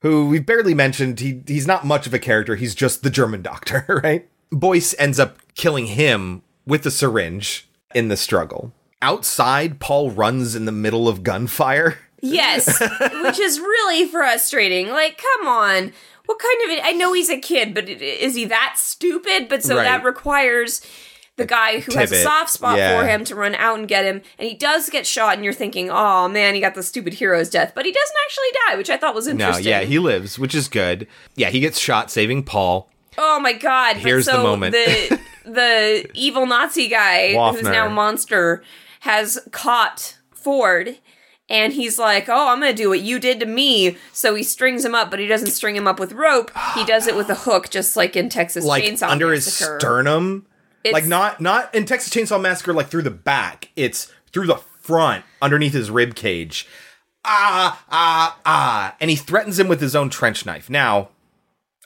who we've barely mentioned. He he's not much of a character. He's just the German doctor, right? Boyce ends up killing him with the syringe in the struggle. Outside, Paul runs in the middle of gunfire. Yes, which is really frustrating. Like, come on. What kind of I know he's a kid, but is he that stupid? But so Right. that requires the guy who has a soft spot Yeah. for him to run out and get him, and he does get shot, and you're thinking, "Oh man, he got the stupid hero's death," but he doesn't actually die, which I thought was No, interesting. yeah, he lives, which is good. Yeah, he gets shot saving Paul. Oh my god! Here's the moment. The the evil Nazi guy who's now a monster has caught Ford. And he's like, "Oh, I'm gonna do what you did to me." So he strings him up, but he doesn't string him up with rope. He does it with a hook, just like in Texas like Chainsaw under Massacre. his sternum. It's- like not not in Texas Chainsaw Massacre, like through the back. It's through the front, underneath his rib cage. Ah ah ah! And he threatens him with his own trench knife. Now,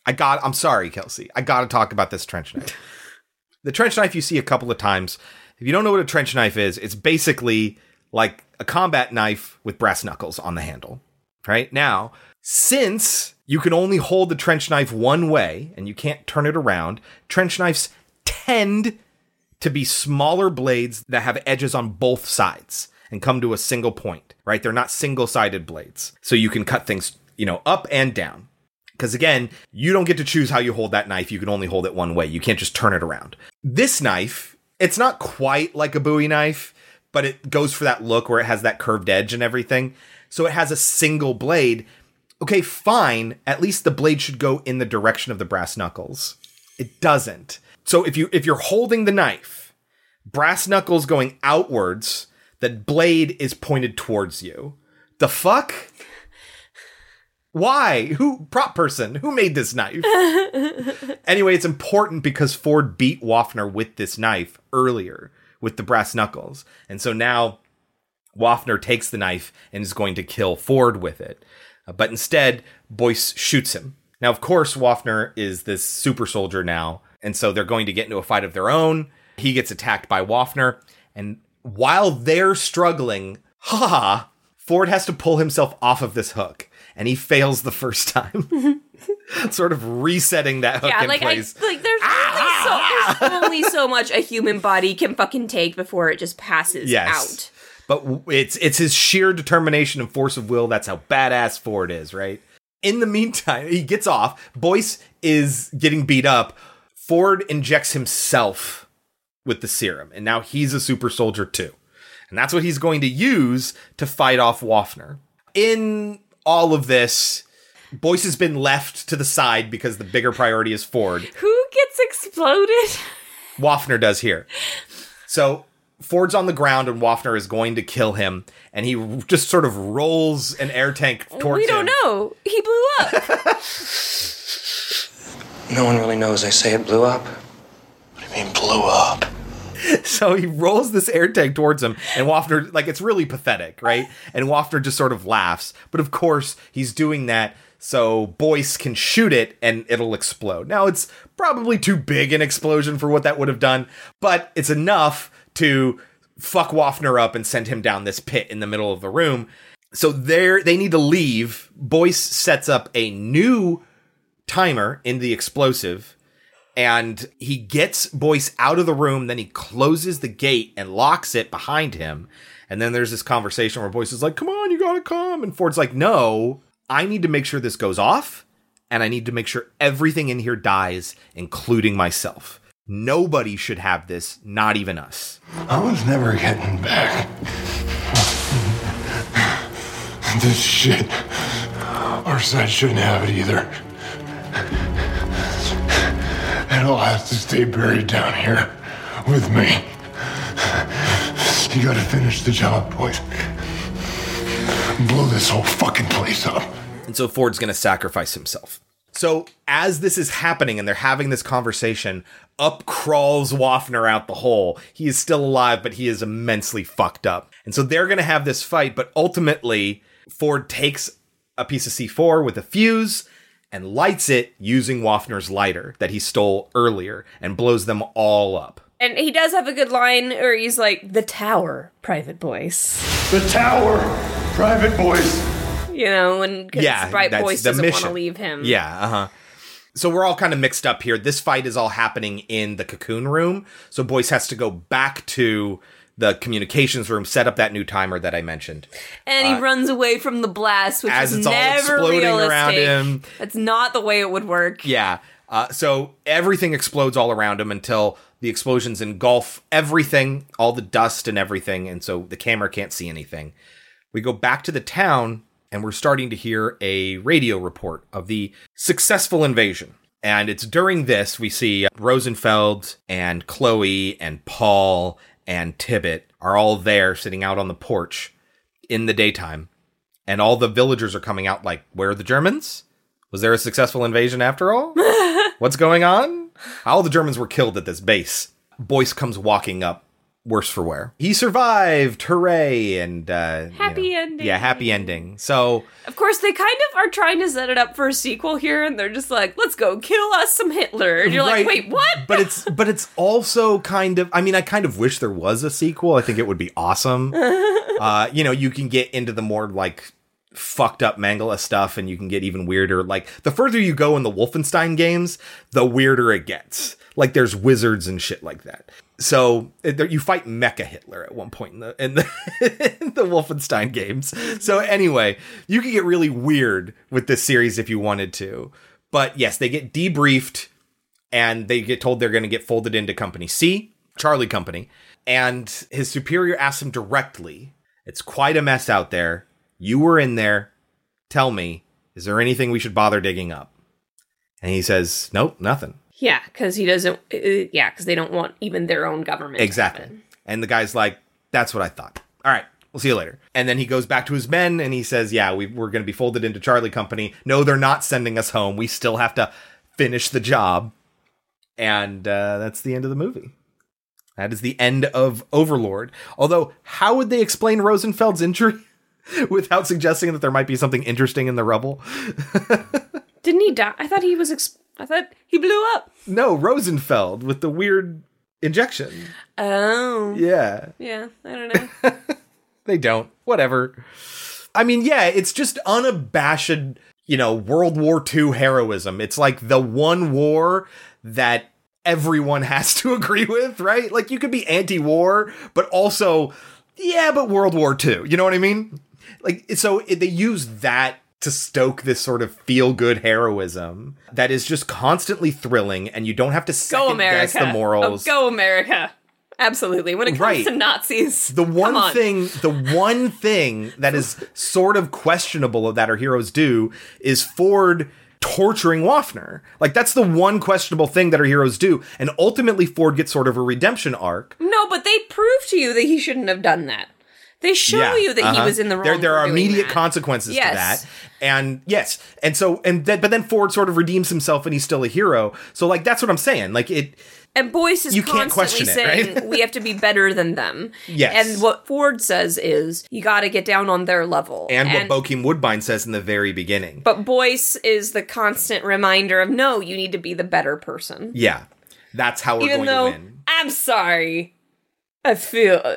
I got. I'm sorry, Kelsey. I got to talk about this trench knife. the trench knife you see a couple of times. If you don't know what a trench knife is, it's basically like a combat knife with brass knuckles on the handle. Right now, since you can only hold the trench knife one way and you can't turn it around, trench knives tend to be smaller blades that have edges on both sides and come to a single point, right? They're not single sided blades. So you can cut things, you know, up and down. Because again, you don't get to choose how you hold that knife. You can only hold it one way. You can't just turn it around. This knife, it's not quite like a Bowie knife, but it goes for that look where it has that curved edge and everything. So it has a single blade. Okay, fine. At least the blade should go in the direction of the brass knuckles. It doesn't. So if you if you're holding the knife, brass knuckles going outwards, that blade is pointed towards you. The fuck? Why? Who prop person? Who made this knife? anyway, it's important because Ford beat Wafner with this knife earlier with the brass knuckles. And so now Wafner takes the knife and is going to kill Ford with it. Uh, but instead, Boyce shoots him. Now, of course, Wafner is this super soldier now. And so they're going to get into a fight of their own. He gets attacked by Wafner. And while they're struggling, ha, Ford has to pull himself off of this hook. And he fails the first time. sort of resetting that hook yeah, in like I place. like there's only, so, there's ah! only so much a human body can fucking take before it just passes yes. out. But it's it's his sheer determination and force of will. That's how badass Ford is, right? In the meantime, he gets off. Boyce is getting beat up. Ford injects himself with the serum, and now he's a super soldier too. And that's what he's going to use to fight off Wafner. In all of this, Boyce has been left to the side because the bigger priority is Ford. Who gets exploded? Wafner does here. So Ford's on the ground and Wafner is going to kill him, and he just sort of rolls an air tank towards him. we don't him. know. He blew up. No one really knows. They say it blew up. What do you mean blew up? So he rolls this air tank towards him, and Wafner, like, it's really pathetic, right? And Wafner just sort of laughs. But of course, he's doing that so Boyce can shoot it and it'll explode. Now, it's probably too big an explosion for what that would have done, but it's enough to fuck Wafner up and send him down this pit in the middle of the room. So there, they need to leave. Boyce sets up a new timer in the explosive and he gets Boyce out of the room. Then he closes the gate and locks it behind him. And then there's this conversation where Boyce is like, "Come on, you gotta come," and Ford's like, "No, I need to make sure this goes off, and I need to make sure everything in here dies, including myself. Nobody should have this, not even us." I was never getting back. This shit. Our side shouldn't have it either. It'll have to stay buried down here with me. You gotta finish the job, boys. Blow this whole fucking place up. And so Ford's to sacrifice himself. So as this is happening and they're having this conversation, up crawls Wafner out the hole. He is still alive, but he is immensely fucked up. And so they're to have this fight, but ultimately Ford takes a piece of C4 with a fuse and lights it using Wafner's lighter that he stole earlier and blows them all up. And he does have a good line where he's like, "The tower, Private Boyce." The tower, Private Boyce. You know, and Yeah, Bright that's boyce doesn't want to leave him. Yeah, uh huh. So we're all kind of mixed up here. This fight is all happening in the cocoon room. So Boyce has to go back to the communications room, set up that new timer that I mentioned. And he Uh, runs away from the blast, which as is it's all never exploding realistic. around him. That's not the way it would work. Yeah. Uh, so everything explodes all around him until the explosions engulf everything, all the dust and everything, and so the camera can't see anything. We go back to the town and we're starting to hear a radio report of the successful invasion. And it's during this we see Rosenfeld and Chloe and Paul and Tibbet are all there sitting out on the porch in the daytime. And all the villagers are coming out like, where are the Germans? Was there a successful invasion after all? What's going on? All the Germans were killed at this base. Boyce comes walking up, worse for wear. He survived, hooray! And uh, you Happy know, ending. Yeah, happy ending. So Of course, they kind of are trying to set it up for a sequel here, and they're just like, "Let's go kill us some Hitler." And you're like, "Wait, what?" but it's but it's also kind of. I mean, I kind of wish there was a sequel. I think it would be awesome. uh, you know, you can get into the more like fucked up Mengele stuff, and you can get even weirder. Like the further you go in the Wolfenstein games, the weirder it gets. Like there's wizards and shit like that. So you fight Mecha Hitler at one point in the in the, in the Wolfenstein games. So anyway, you can get really weird with this series if you wanted to. But yes, they get debriefed and they get told they're going to get folded into Company C, Charlie Company. And his superior asks him directly, It's quite a mess out there. You were in there. Tell me, is there anything we should bother digging up? And he says, Nope, nothing. Yeah, because he doesn't. Uh, yeah, because they don't want even their own government. Exactly. And the guy's like, That's what I thought. All right, we'll see you later. And then he goes back to his men and he says, Yeah, we, we're going to be folded into Charlie Company. No, they're not sending us home. We still have to finish the job. And uh, that's the end of the movie. That is the end of Overlord. Although, how would they explain Rosenfeld's injury without suggesting that there might be something interesting in the rubble? Didn't he die? I thought he was. Ex- I thought he blew up. No, Rosenfeld with the weird injection. Oh. Yeah. Yeah, I don't know. They don't. Whatever. I mean, yeah, it's just unabashed, you know, World War II heroism. It's like the one war that everyone has to agree with, right? Like you could be anti-war, but also, yeah, but World War II. You know what I mean? Like, so it, they use that to stoke this sort of feel-good heroism that is just constantly thrilling, and you don't have to Go second guess the oh, morals. Oh, go America. Absolutely. When it comes Right. to Nazis, the one on. thing the one thing that is sort of questionable that our heroes do is ford torturing Wafner. Like that's the one questionable thing that our heroes do and ultimately Ford gets sort of a redemption arc. No, but they prove to you that he shouldn't have done that. They show Yeah, you that he uh-huh. was in the wrong. There, there are immediate that. consequences Yes. to that, and yes, and so and then, but then Ford sort of redeems himself, and he's still a hero. So like that's what I'm saying. Like it, And Boyce is You can't constantly question it, saying right? we have to be better than them. Yes. And what Ford says is you got to get down on their level. and, what Bokeem Woodbine says in the very beginning. But Boyce is the constant reminder of no, you need to be the better person. Yeah, that's how we're Even going though to win. I'm sorry, I feel. Uh,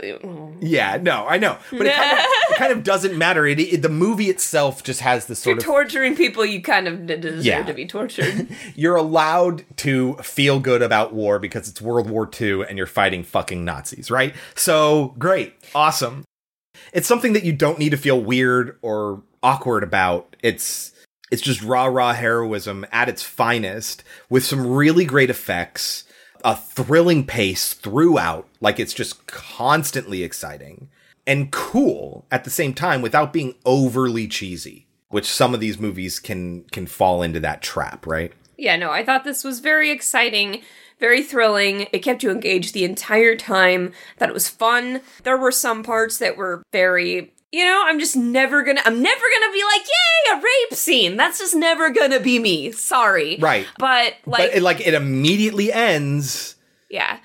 yeah, no, I know, but it kind of, it kind of doesn't matter. It, it- the movie itself just has this You're sort of torturing people you kind of deserve Yeah. to be tortured. you're allowed to feel good about war because it's World War II and you're fighting fucking Nazis, right? So great, awesome. It's something that you don't need to feel weird or awkward about. It's it's just rah rah heroism at its finest with some really great effects, a thrilling pace throughout, like it's just constantly exciting and cool at the same time without being overly cheesy, which some of these movies can can fall into that trap, right? Yeah, no, I thought this was very exciting, very thrilling. It kept you engaged the entire time. That it was fun. There were some parts that were very you know, I'm just never gonna, I'm never gonna be like, yay, a rape scene. That's just never gonna be me. Sorry. Right. But like, but it, like it immediately ends yeah.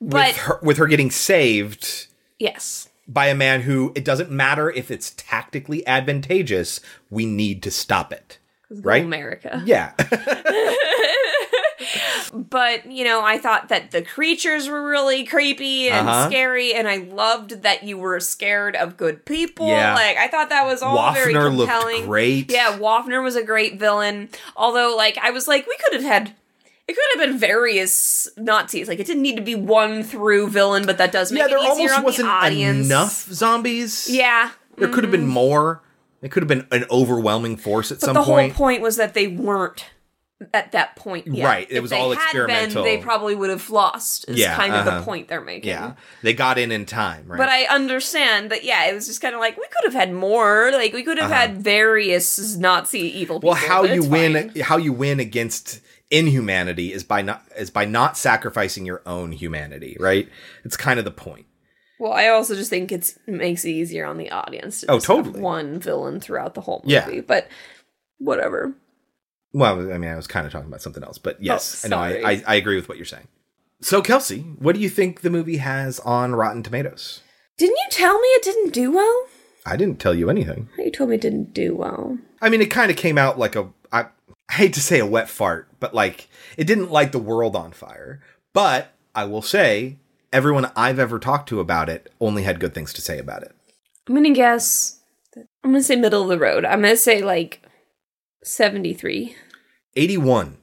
But with her with her getting saved yes. by a man who it doesn't matter if it's tactically advantageous, we need to stop it. Right? America. Yeah. But, you know, I thought that the creatures were really creepy and Uh-huh. scary, and I loved that you were scared of good people. Yeah. Like, I thought that was all very compelling. great. Yeah, Wafner was a great villain. Although, like, I was like, we could have had. It could have been various Nazis. Like, it didn't need to be one through villain, but that does make yeah, there it easier almost on wasn't the audience. enough zombies. Yeah. There could have been mhm. more. It could have been an overwhelming force at But some point. the whole point was that they weren't at that point yet. Right, it If was they all had experimental. Been, they probably would have lost. Is Yeah, kind of uh-huh. the point they're making. Yeah. They got in in time, right? But I understand that. Yeah, it was just kind of like we could have had more. Like we could have Uh-huh. had various Nazi evil. People, well, how you win fine. how you win against inhumanity is by not is by not sacrificing your own humanity, right? It's kind of the point. Well, I also just think it makes it easier on the audience. To Oh, totally. One villain throughout the whole Yeah. movie, but whatever. Well, I mean, I was kind of talking about something else, but oh, yes, Oh, I know I. I I agree with what you're saying. So, Kelsey, what do you think the movie has on Rotten Tomatoes? Didn't you tell me it didn't do well? I didn't tell you anything. You told me it didn't do well. I mean, it kind of came out like a. I, I hate to say a wet fart, but like it didn't light the world on fire. But I will say, everyone I've ever talked to about it only had good things to say about it. I'm gonna guess. I'm gonna say middle of the road. I'm gonna say like seventy three. 81.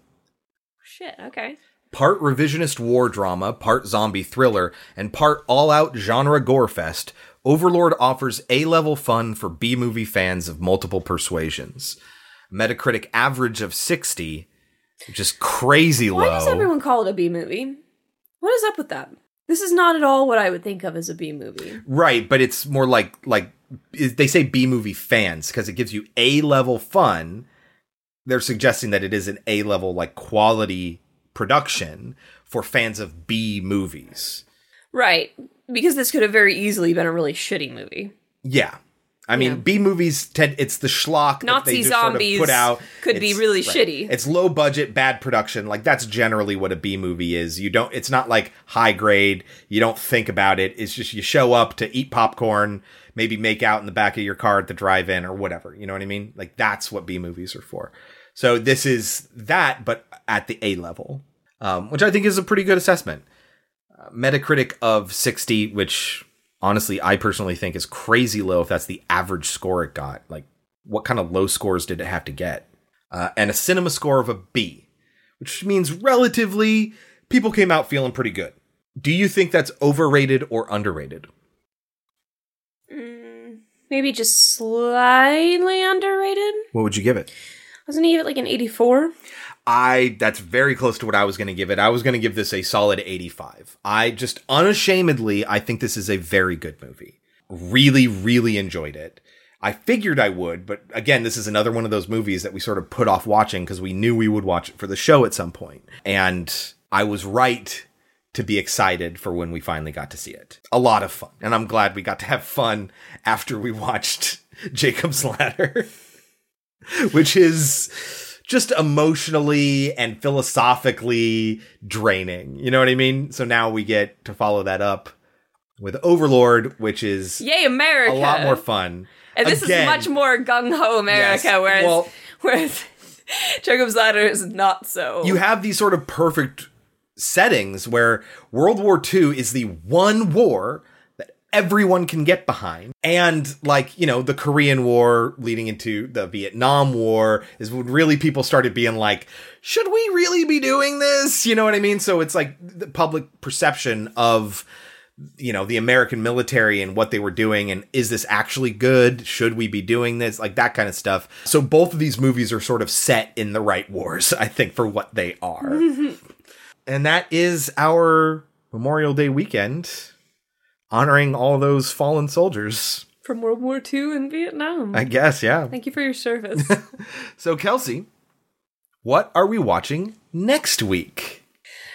Shit. Okay. Part revisionist war drama, part zombie thriller, and part all out genre gore fest, Overlord offers A level fun for B movie fans of multiple persuasions. Metacritic average of 60, which is crazy Why low. Why does everyone call it a B movie? What is up with that? This is not at all what I would think of as a B movie. Right, but it's more like like they say B movie fans because it gives you A level fun. They're suggesting that it is an A level like quality production for fans of B movies. Right. Because this could have very easily been a really shitty movie. Yeah. I mean, Yeah. B movies tend it's the schlock that Nazi just sort of zombies put out. could be It's- really shitty. It's low budget, bad production. Like that's generally what a B movie is. You don't. It's not like high grade. You don't think about it. It's just you show up to eat popcorn, maybe make out in the back of your car at the drive-in or whatever. You know what I mean? Like that's what B movies are for. So this is that, but at the A level, um, which I think is a pretty good assessment. Uh, Metacritic of 60, which honestly I personally think is crazy low if that's the average score it got. Like, what kind of low scores did it have to get? Uh, and a cinema score of a B, which means relatively people came out feeling pretty good. Do you think that's overrated or underrated? Maybe just slightly underrated. What would you give it? Wasn't he it like an 84? I that's very close to what I was going to give it. I was going to give this a solid 85. I just unashamedly I think this is a very good movie. Really really enjoyed it. I figured I would, but again, this is another one of those movies that we sort of put off watching because we knew we would watch it for the show at some point. And I was right to be excited for when we finally got to see it. A lot of fun. And I'm glad we got to have fun after we watched Jacob's Ladder, which is just emotionally and philosophically draining. You know what I mean? So now we get to follow that up with Overlord, which is Yay, America! a lot more fun. And this Again, is much more gung ho America, Yes. whereas Well- whereas Jacob's Ladder is not so. you have these sort of perfect settings where World War II is the one war everyone can get behind. And like, you know, the Korean War leading into the Vietnam War is when really people started being like, should we really be doing this? You know what I mean? So it's like the public perception of you know the American military and what they were doing and is this actually good should we be doing this like that kind of stuff so both of these movies are sort of set in the right wars i think for what they are and that is our memorial day weekend honoring all those fallen soldiers from World War II and Vietnam. i guess yeah Thank you for your service. so kelsey what are we watching next week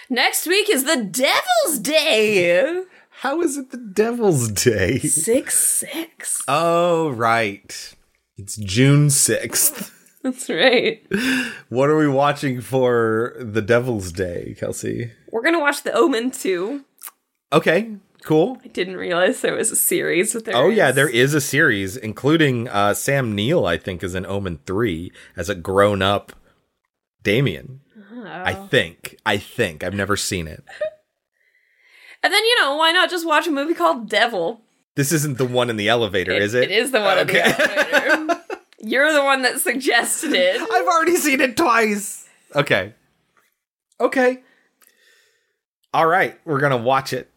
Next week is the Devil's Day. How is it the Devil's Day? Six six. Oh, right. It's June 6th. That's right. What are we watching for the Devil's Day, Kelsey? We're gonna watch The Omen too. Okay, cool. I didn't realize there was a series, but there oh, yeah, there is a series, including uh, Sam Neill, I think, is in Omen 3 as a grown up Damien. Oh. I think. I think. I've never seen it. And then you know why not just watch a movie called Devil? This isn't the one in the elevator, is it? It is the one in the elevator. You're the one that suggested it. I've already seen it twice. Okay. Okay. All right, we're gonna watch it,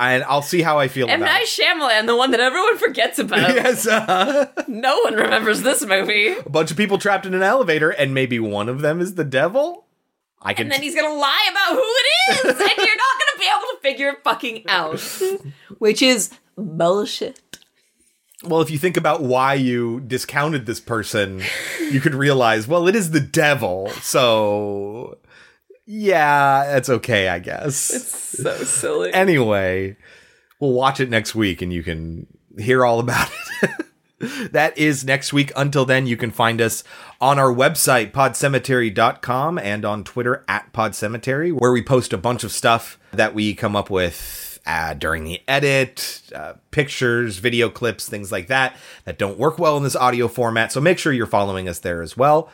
and I'll see how I feel about M. about Night Shyamalan, the one that everyone forgets about. yes, uh, No one remembers this movie. a bunch of people trapped in an elevator, and maybe one of them is the devil. I can. And then he's gonna lie about who it is, and you're not gonna be able to figure it fucking out. Which is bullshit. well, if you think about why you discounted this person, you could realize, well, it is the devil. So, yeah, that's okay, I guess. It's so silly. anyway, we'll watch it next week and you can hear all about it. that is next week. Until then, you can find us on our website, podcemetery.com, and on Twitter at podcemetery, where we post a bunch of stuff that we come up with uh, during the edit, uh, pictures, video clips, things like that, that don't work well in this audio format. So make sure you're following us there as well.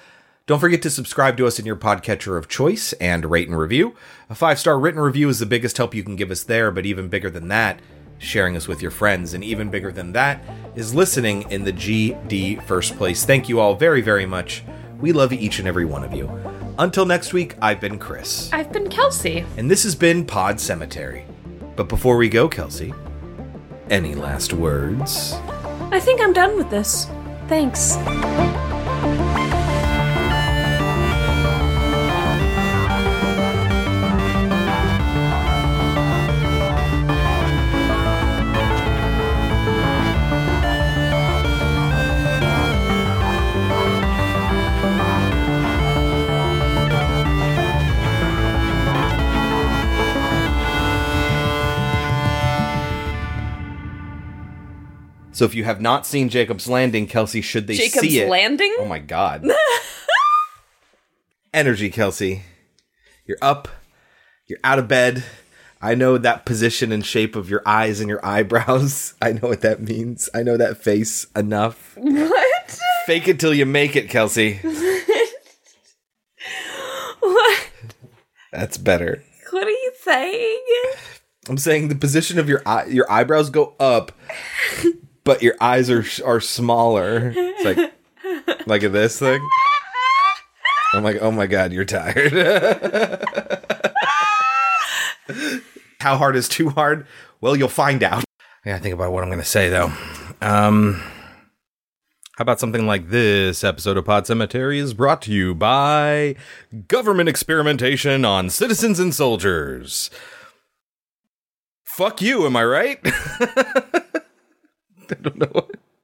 Don't forget to subscribe to us in your podcatcher of choice and rate and review. A five star written review is the biggest help you can give us there, but even bigger than that, sharing us with your friends. And even bigger than that is listening in the GD first place. Thank you all very, very much. We love each and every one of you. Until next week, I've been Chris, I've been Kelsey. and this has been Pod Cemetery. But before we go, Kelsey, any last words? I think I'm done with this. Thanks. So if you have not seen Jacob's Landing, Kelsey, should they Jacob's see it? Landing? Oh my god. Energy, Kelsey. You're up. You're out of bed. I know that position and shape of your eyes and your eyebrows. I know what that means. I know that face enough. What? Fake it till you make it, Kelsey. what? That's better. What are you saying? I'm saying the position of your eye, your eyebrows go up, but your eyes are are smaller. It's like like this thing. I'm like, oh my god, you're tired. How hard is too hard? Well, you'll find out. I gotta think about what I'm gonna say though. Um, how about something like this episode of Pod Cemetery is brought to you by government experimentation on citizens and soldiers. Fuck you, am I right? I don't know.